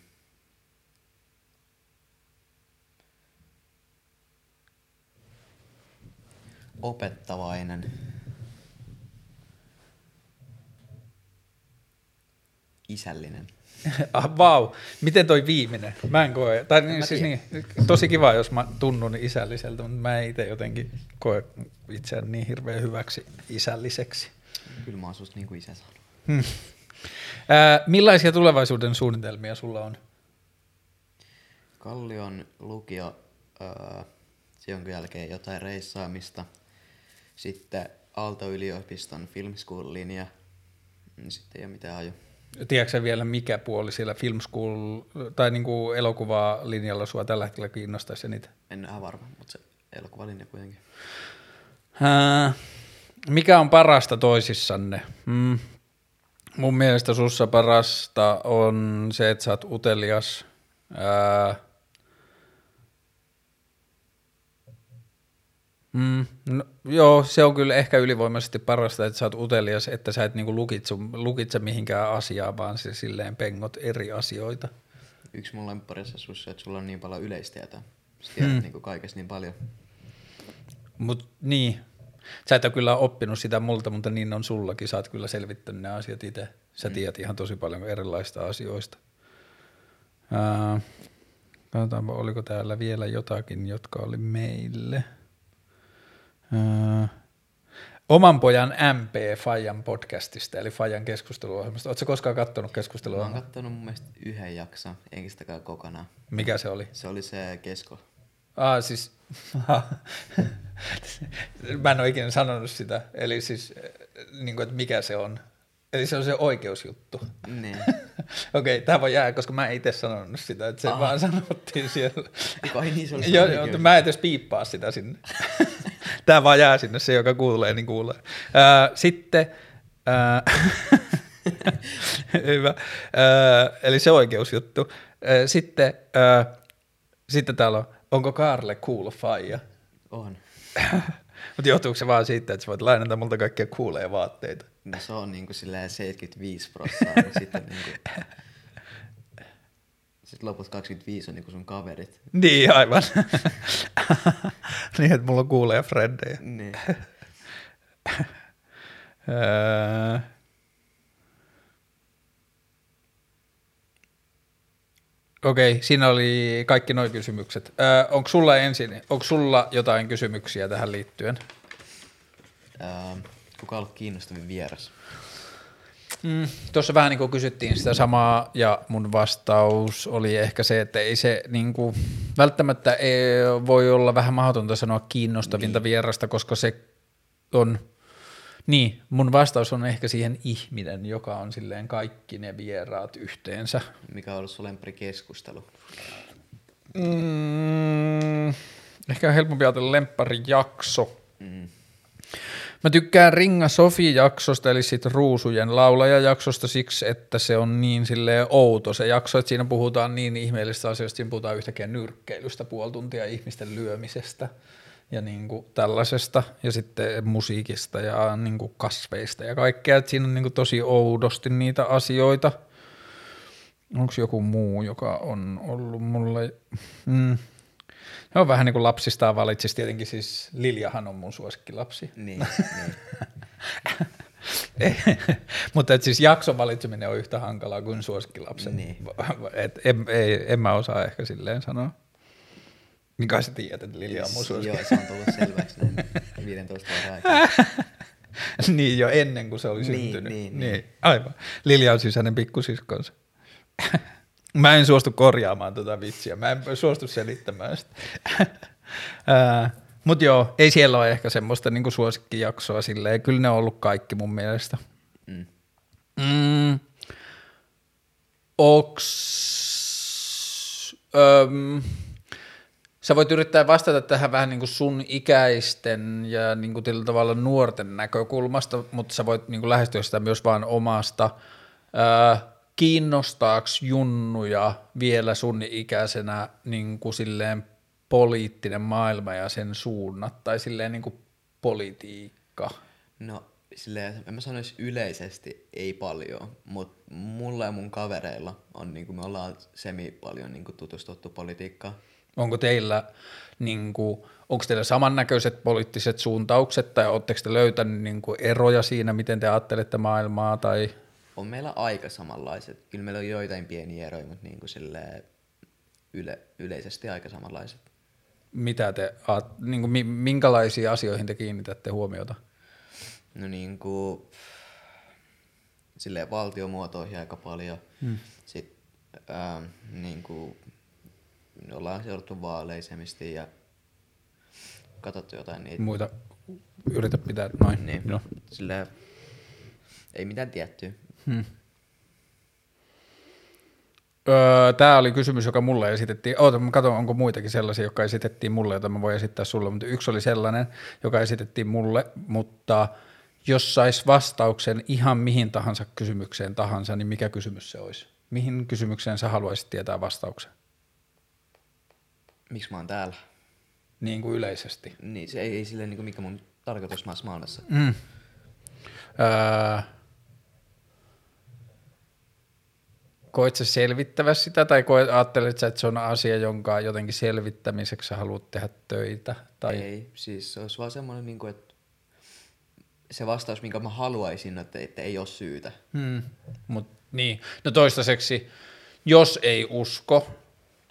Opettavainen. Isällinen. ah, vau, miten toi viimeinen? Mä en koe, tai niin, siis niin, tosi kiva, jos mä tunnun isälliseltä, mutta mä en itse jotenkin koe itseään niin hirveän hyväksi isälliseksi. Kyllä mä oon susta niin kuin isä sanonut. Hmm. Ää, millaisia tulevaisuuden suunnitelmia sulla on? Kallion lukio, öö, jonkun jälkeen jotain reissaamista. Sitten Aalto-yliopiston film school linja. Mm, Sitten ei ole mitään aju. Tiedätkö vielä, mikä puoli siellä film school tai niin kuin elokuvaa linjalla sua tällä hetkellä kiinnostaisi niitä? En ole varma, mutta se elokuvalinja kuitenkin. Ää, mikä on parasta toisissanne? Mm. Mun mielestä sussa parasta on se, että sä oot utelias. Ää, Mm, no, joo, se on kyllä ehkä ylivoimaisesti parasta, että sä oot utelias, että sä et niinku lukitse, lukitse mihinkään asiaan, vaan se silleen pengot eri asioita. Yksi mun lempparissa sussa, että sulla on niin paljon yleistietoa. Sä tiedät mm. niin kaikesta niin paljon. Mut niin, sä et ole kyllä oppinut sitä multa, mutta niin on sullakin. Sä oot kyllä selvittänyt ne asiat itse. Sä tiedät ihan tosi paljon erilaista asioista. Ää, katsotaanpa, oliko täällä vielä jotakin, jotka oli meille. Ää, oman pojan MP Fajan podcastista, eli Fajan keskusteluohjelmasta. Oletko koskaan katsonut Mä keskustelua? oon kattonut mun mielestä yhden jakson, enkä sitäkään kokonaan. Mikä se oli? Se oli se kesko. Ah, siis, <laughs> mä en ole ikinä sanonut sitä, eli siis, niin kuin, että mikä se on. Eli se on se oikeusjuttu. Niin. <laughs> Okei, okay, tämä voi jää, koska mä en itse sanonut sitä, että se Aha. vaan sanottiin siellä. Eiku, <laughs> ai niin, se oli joo, mutta mä en edes piippaa sitä sinne. <laughs> Tämä vaan jää sinne, se joka kuulee, niin kuulee. Ää, sitten, ää, hyvä, ää, eli se oikeusjuttu. Ää, sitten, ää, sitten täällä on, onko Karle cool faija? On. Mutta johtuuko se vaan siitä, että sä voit lainata multa kaikkia kuulee vaatteita? No se on niinku silleen 75 prossaa, mutta sitten niinku... Sitten loput 25 on niinku sun kaverit. Niin, aivan. niin, että mulla on kuulee frendejä. Niin. Öö. Okei, siinä oli kaikki nuo kysymykset. Öö, onko sulla ensin, onko sulla jotain kysymyksiä tähän liittyen? Ää, kuka on ollut kiinnostavin vieras? Mm, Tuossa vähän niin kuin kysyttiin sitä samaa ja mun vastaus oli ehkä se, että ei se niin kuin, välttämättä ei, voi olla vähän mahdotonta sanoa kiinnostavinta niin. vierasta, koska se on, niin mun vastaus on ehkä siihen ihminen, joka on silleen kaikki ne vieraat yhteensä. Mikä on ollut sun lemppari keskustelu? Mm, ehkä on helpompi ajatella lempparijakso. Mm. Mä tykkään Ringa Sofi-jaksosta, eli sit Ruusujen laulaja-jaksosta siksi, että se on niin silleen outo se jakso, että siinä puhutaan niin ihmeellisistä asioista, siinä puhutaan yhtäkkiä nyrkkeilystä, puoli tuntia ihmisten lyömisestä ja niin kuin tällaisesta, ja sitten musiikista ja niin kuin kasveista ja kaikkea, että siinä on niin kuin tosi oudosti niitä asioita. Onko joku muu, joka on ollut mulle... Mm. Ne on vähän niin kuin lapsistaan valitsisi, tietenkin siis Liljahan on mun suosikkilapsi. Niin, niin. <laughs> Mutta et siis jakson valitseminen on yhtä hankalaa kuin suosikkilapsen. Niin. Et en, ei, en mä osaa ehkä silleen sanoa. Mikä sä tiedät, että Lilja on mun suosikki? Joo, se on tullut selväksi näin 15 vuoden aikana. <laughs> niin jo ennen kuin se oli Niin, syntynyt. niin, niin. Aivan. Lilja on siis hänen pikkusiskonsa. <laughs> Mä en suostu korjaamaan tota vitsiä. Mä en suostu selittämään sitä. <laughs> Mutta joo, ei siellä ole ehkä semmoista niinku suosikkijaksoa silleen. Kyllä ne on ollut kaikki mun mielestä. Mm. Mm. Onks, öm, sä voit yrittää vastata tähän vähän niin kuin sun ikäisten ja niin kuin tällä tavalla nuorten näkökulmasta, mutta sä voit niin kuin lähestyä sitä myös vaan omasta. Ö, kiinnostaaks junnuja vielä sun ikäisenä niin kuin silleen poliittinen maailma ja sen suunnat tai silleen niin kuin politiikka? No, silleen, en mä sanoisi yleisesti ei paljon, mutta mulla ja mun kavereilla on, niinku, me ollaan semi paljon niinku, tutustuttu politiikkaan. Onko teillä, niin kuin, onko teillä samannäköiset poliittiset suuntaukset tai oletteko te löytänyt niin kuin, eroja siinä, miten te ajattelette maailmaa tai On meillä aika samanlaiset. Kyllä meillä on joitain pieniä eroja, mutta niinku, silleen, yle, yleisesti aika samanlaiset. mitä te, niin kuin, mi- minkälaisiin asioihin te kiinnitätte huomiota? No niinku, silleen valtiomuotoihin aika paljon. Hmm. Sitten ähm, niinku, me ollaan seurattu vaaleisemmin ja katsottu jotain niitä. Muita yritä pitää noin. Niin. No. Silleen, ei mitään tiettyä. Öö, Tämä oli kysymys, joka mulle esitettiin. Oota, mä katson, onko muitakin sellaisia, jotka esitettiin mulle, joita mä voin esittää sulle, mutta yksi oli sellainen, joka esitettiin mulle, mutta jos sais vastauksen ihan mihin tahansa kysymykseen tahansa, niin mikä kysymys se olisi? Mihin kysymykseen sä haluaisit tietää vastauksen? Miksi mä oon täällä? Niin kuin yleisesti. Niin, se ei, ei silleen niinku mikä mun tarkoitus maassa maailmassa. Mm. Öö, koet sä selvittävä sitä tai koet, ajattelet sä, että se on asia, jonka jotenkin selvittämiseksi sä haluat tehdä töitä? Tai... Ei, siis se olisi vaan semmoinen, niinku, että se vastaus, minkä mä haluaisin, että, että ei ole syytä. Hmm. Mut, niin. No toistaiseksi, jos ei usko,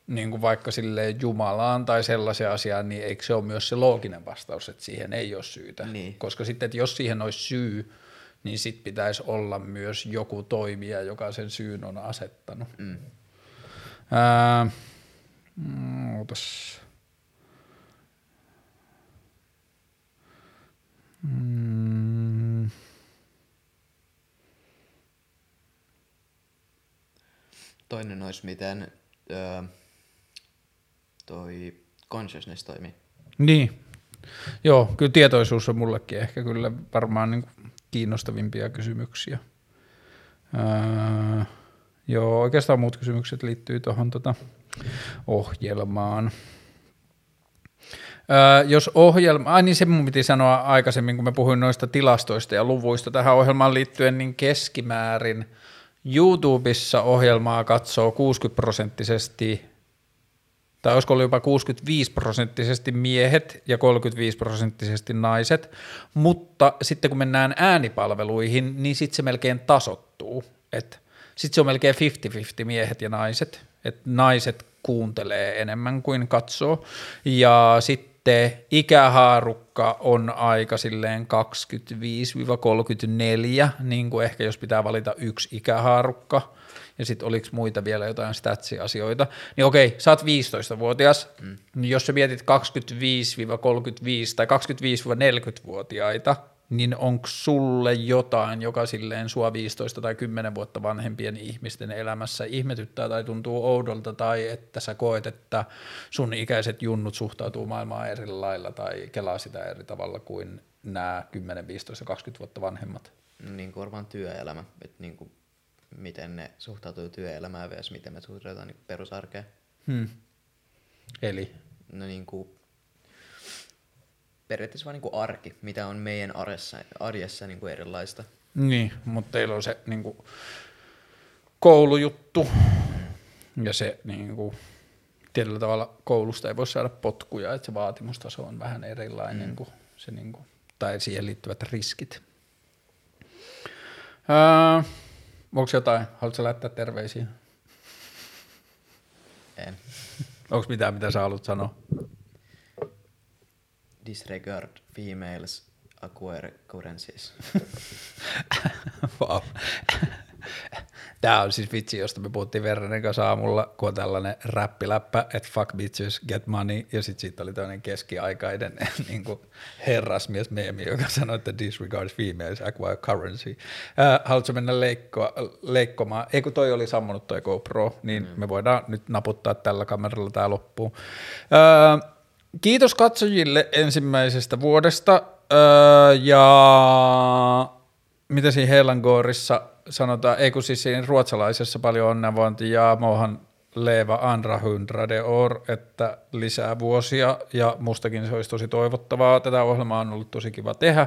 niin kuin vaikka sille Jumalaan tai sellaiseen asiaan, niin eikö se ole myös se looginen vastaus, että siihen ei ole syytä? Niin. Koska sitten, että jos siihen olisi syy, niin sitten pitäisi olla myös joku toimija, joka sen syyn on asettanut. Mm. Ää, mm. Mm, Toinen olisi, miten öö, toi consciousness toimii. niin. Joo, kyllä tietoisuus on mullekin ehkä kyllä varmaan niin kiinnostavimpia kysymyksiä. Ää, joo, oikeastaan muut kysymykset liittyy tuohon tota ohjelmaan. Öö, jos ohjelma, ai niin se mun piti sanoa aikaisemmin, kun mä puhuin noista tilastoista ja luvuista tähän ohjelmaan liittyen, niin keskimäärin YouTubessa ohjelmaa katsoo 60 prosenttisesti, tai olisiko ollut jopa 65 prosenttisesti miehet ja 35 prosenttisesti naiset, mutta sitten kun mennään äänipalveluihin, niin sitten se melkein tasottuu, että sitten se on melkein 50-50 miehet ja naiset, että naiset kuuntelee enemmän kuin katsoo. Ja sitten ikähaarukka on aika silleen 25-34, niin kuin ehkä jos pitää valita yksi ikähaarukka, ja sitten oliko muita vielä jotain statsi-asioita, niin okei, sä oot 15-vuotias, mm. niin jos sä mietit 25-35 tai 25-40-vuotiaita, niin onko sulle jotain, joka silleen sua 15 tai 10 vuotta vanhempien ihmisten elämässä ihmetyttää tai tuntuu oudolta tai että sä koet, että sun ikäiset junnut suhtautuu maailmaan eri lailla tai kelaa sitä eri tavalla kuin nämä 10, 15 ja 20 vuotta vanhemmat. Niin kuin varmaan työelämä, että niin kuin, miten ne suhtautuu työelämään vs. miten me suhtaudutaan niin perusarkeen. Hmm. Eli? No niin kuin, periaatteessa vaan niin kuin arki, mitä on meidän arjessa, arjessa niin kuin erilaista. Niin, mutta teillä on se niin kuin, koulujuttu ja se niin kuin, tietyllä tavalla koulusta ei voi saada potkuja, että se vaatimustaso on vähän erilainen mm. kuin se, niin kuin, tai siihen liittyvät riskit. Öö, onko jotain? Haluatko lähettää terveisiä? En. Onko mitään, mitä sä haluat sanoa? Disregard females acquaintances. wow. <laughs> Tämä on siis vitsi, josta me puhuttiin Verrenen kanssa aamulla, kun on tällainen räppiläppä, että fuck bitches, get money, ja sitten siitä oli toinen keskiaikainen <laughs> niin kuin herrasmies meemi, joka sanoi, että disregards females acquire currency. Äh, haluatko mennä leikkoa, leikkomaan? Ei kun toi oli sammunut toi GoPro, niin mm. me voidaan nyt naputtaa tällä kameralla tämä loppuun. Äh, kiitos katsojille ensimmäisestä vuodesta, äh, ja mitä siinä Helangoorissa sanotaan, ei kun siis siinä ruotsalaisessa paljon onnenvointi ja mohan leva andra hundrade år, että lisää vuosia. Ja mustakin se olisi tosi toivottavaa. Tätä ohjelmaa on ollut tosi kiva tehdä.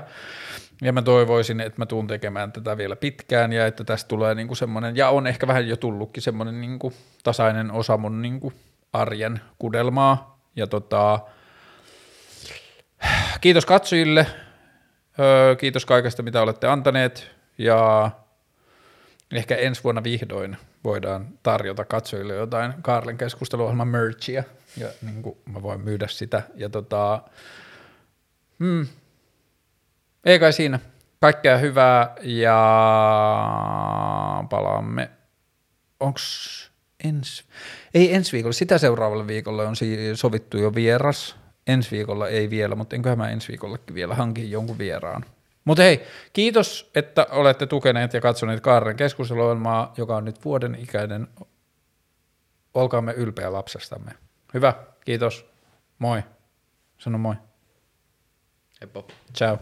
Ja mä toivoisin, että mä tuun tekemään tätä vielä pitkään ja että tästä tulee niinku semmoinen, ja on ehkä vähän jo tullutkin semmoinen niinku tasainen osa mun niinku arjen kudelmaa. Ja tota, kiitos katsojille, öö, kiitos kaikesta mitä olette antaneet ja ehkä ensi vuonna vihdoin voidaan tarjota katsojille jotain Karlen keskusteluohjelman merchia, ja niin kuin mä voin myydä sitä. Ja tota, hmm, ei kai siinä. Kaikkea hyvää ja palaamme. Onks ensi, ei ensi viikolla, sitä seuraavalle viikolle on sovittu jo vieras. Ensi viikolla ei vielä, mutta enköhän mä ensi viikollekin vielä hankin jonkun vieraan. Mutta hei, kiitos, että olette tukeneet ja katsoneet Kaaren keskusteluohjelmaa, joka on nyt vuoden ikäinen. Olkaamme ylpeä lapsestamme. Hyvä, kiitos. Moi. Sano moi. Heppo. Ciao.